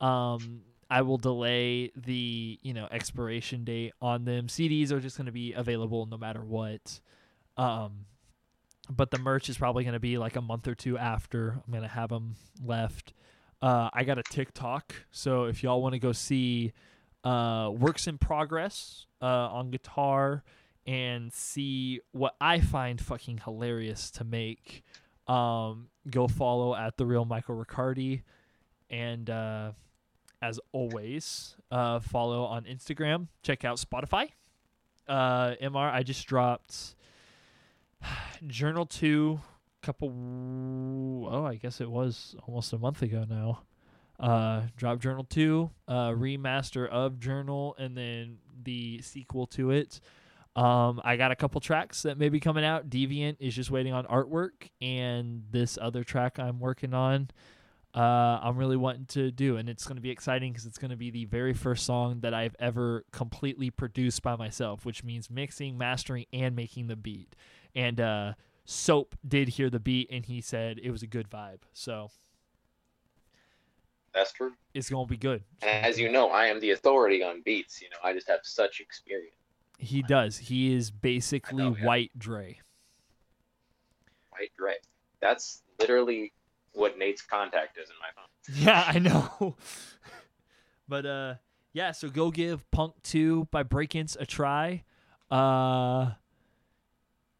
Um, I will delay the you know expiration date on them. CDs are just going to be available no matter what. Um, but the merch is probably going to be like a month or two after I'm going to have them left. Uh, I got a TikTok, so if y'all want to go see uh, works in progress uh, on guitar and see what I find fucking hilarious to make, um, go follow at the real Michael Riccardi, and uh, as always, uh, follow on Instagram. Check out Spotify. Uh, Mr. I just dropped Journal Two. Couple. Oh, I guess it was almost a month ago now. Uh, drop Journal Two, uh, remaster of Journal, and then the sequel to it. Um, I got a couple tracks that may be coming out. Deviant is just waiting on artwork, and this other track I'm working on uh, I'm really wanting to do, and it's going to be exciting because it's going to be the very first song that I've ever completely produced by myself, which means mixing, mastering, and making the beat. And uh, Soap did hear the beat, and he said it was a good vibe. So True. It's gonna be good. And as you know, I am the authority on beats. You know, I just have such experience. He does. He is basically know, yeah. white Dre. Right, right. That's literally what Nate's contact is in my phone. Yeah, I know. but uh yeah, so go give Punk 2 by Brakence a try. Uh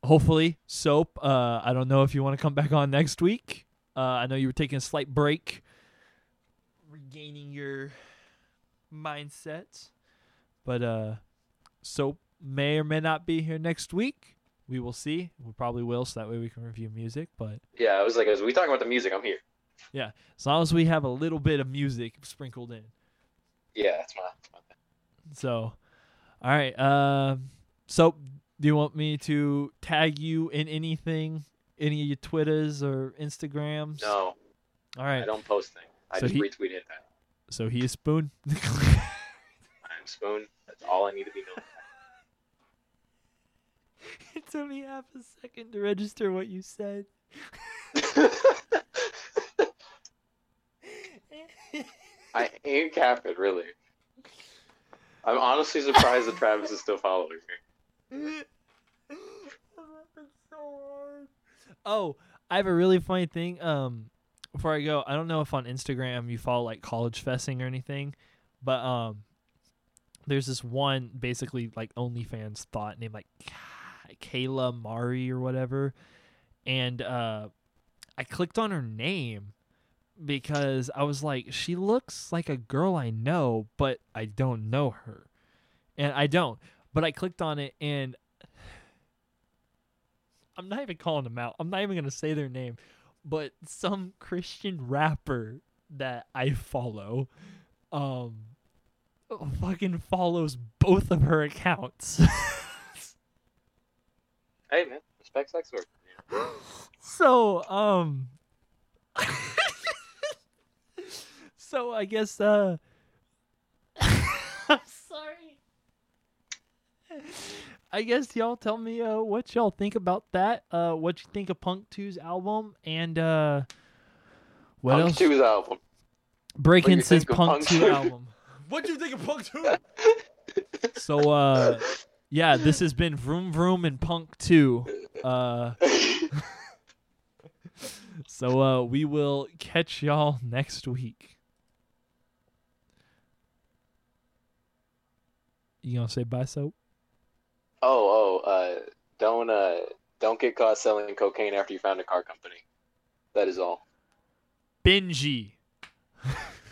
hopefully Soap, uh I don't know if you want to come back on next week. Uh I know you were taking a slight break regaining your mindset. But uh Soap may or may not be here next week. We will see. We probably will, so that way we can review music. But Yeah, I was like, as we talking about the music, I'm here. Yeah, as long as we have a little bit of music sprinkled in. Yeah, that's my. That's my. So, all right. Um, so do you want me to tag you in anything, any of your Twitters or Instagrams? No, All right. I don't post things. I So just he- retweeted that. So he is Spoon. I'm Spoon. That's all I need to be known. it took me half a second to register what you said. I ain't capping, really. I'm honestly surprised that Travis is still following me. Oh, I have a really funny thing. Um, before I go, I don't know if on Instagram you follow like college fessing or anything, but um, there's this one basically like OnlyFans thought named like Kayla Mari or whatever, and uh, I clicked on her name because I was like, she looks like a girl I know, but I don't know her, and I don't. But I clicked on it and I'm not even calling them out. I'm not even gonna say their name, but some Christian rapper that I follow, um, fucking follows both of her accounts. Hey, man, respect sex work. so, um, so I guess, uh, I'm sorry. I guess y'all tell me uh, what y'all think about that. Uh, what you think of Punk 2's album, and uh, what else? Punk else? 2's album. Breaking you his think Punk, Punk 2 2? album. What do you think of Punk 2? so, uh, yeah, this has been Vroom Vroom and Punk 2. Uh, so, uh, we will catch y'all next week. You gonna say bye, Soap? Oh, oh, uh, don't, uh, don't get caught selling cocaine after you found a car company. That is all. Benji.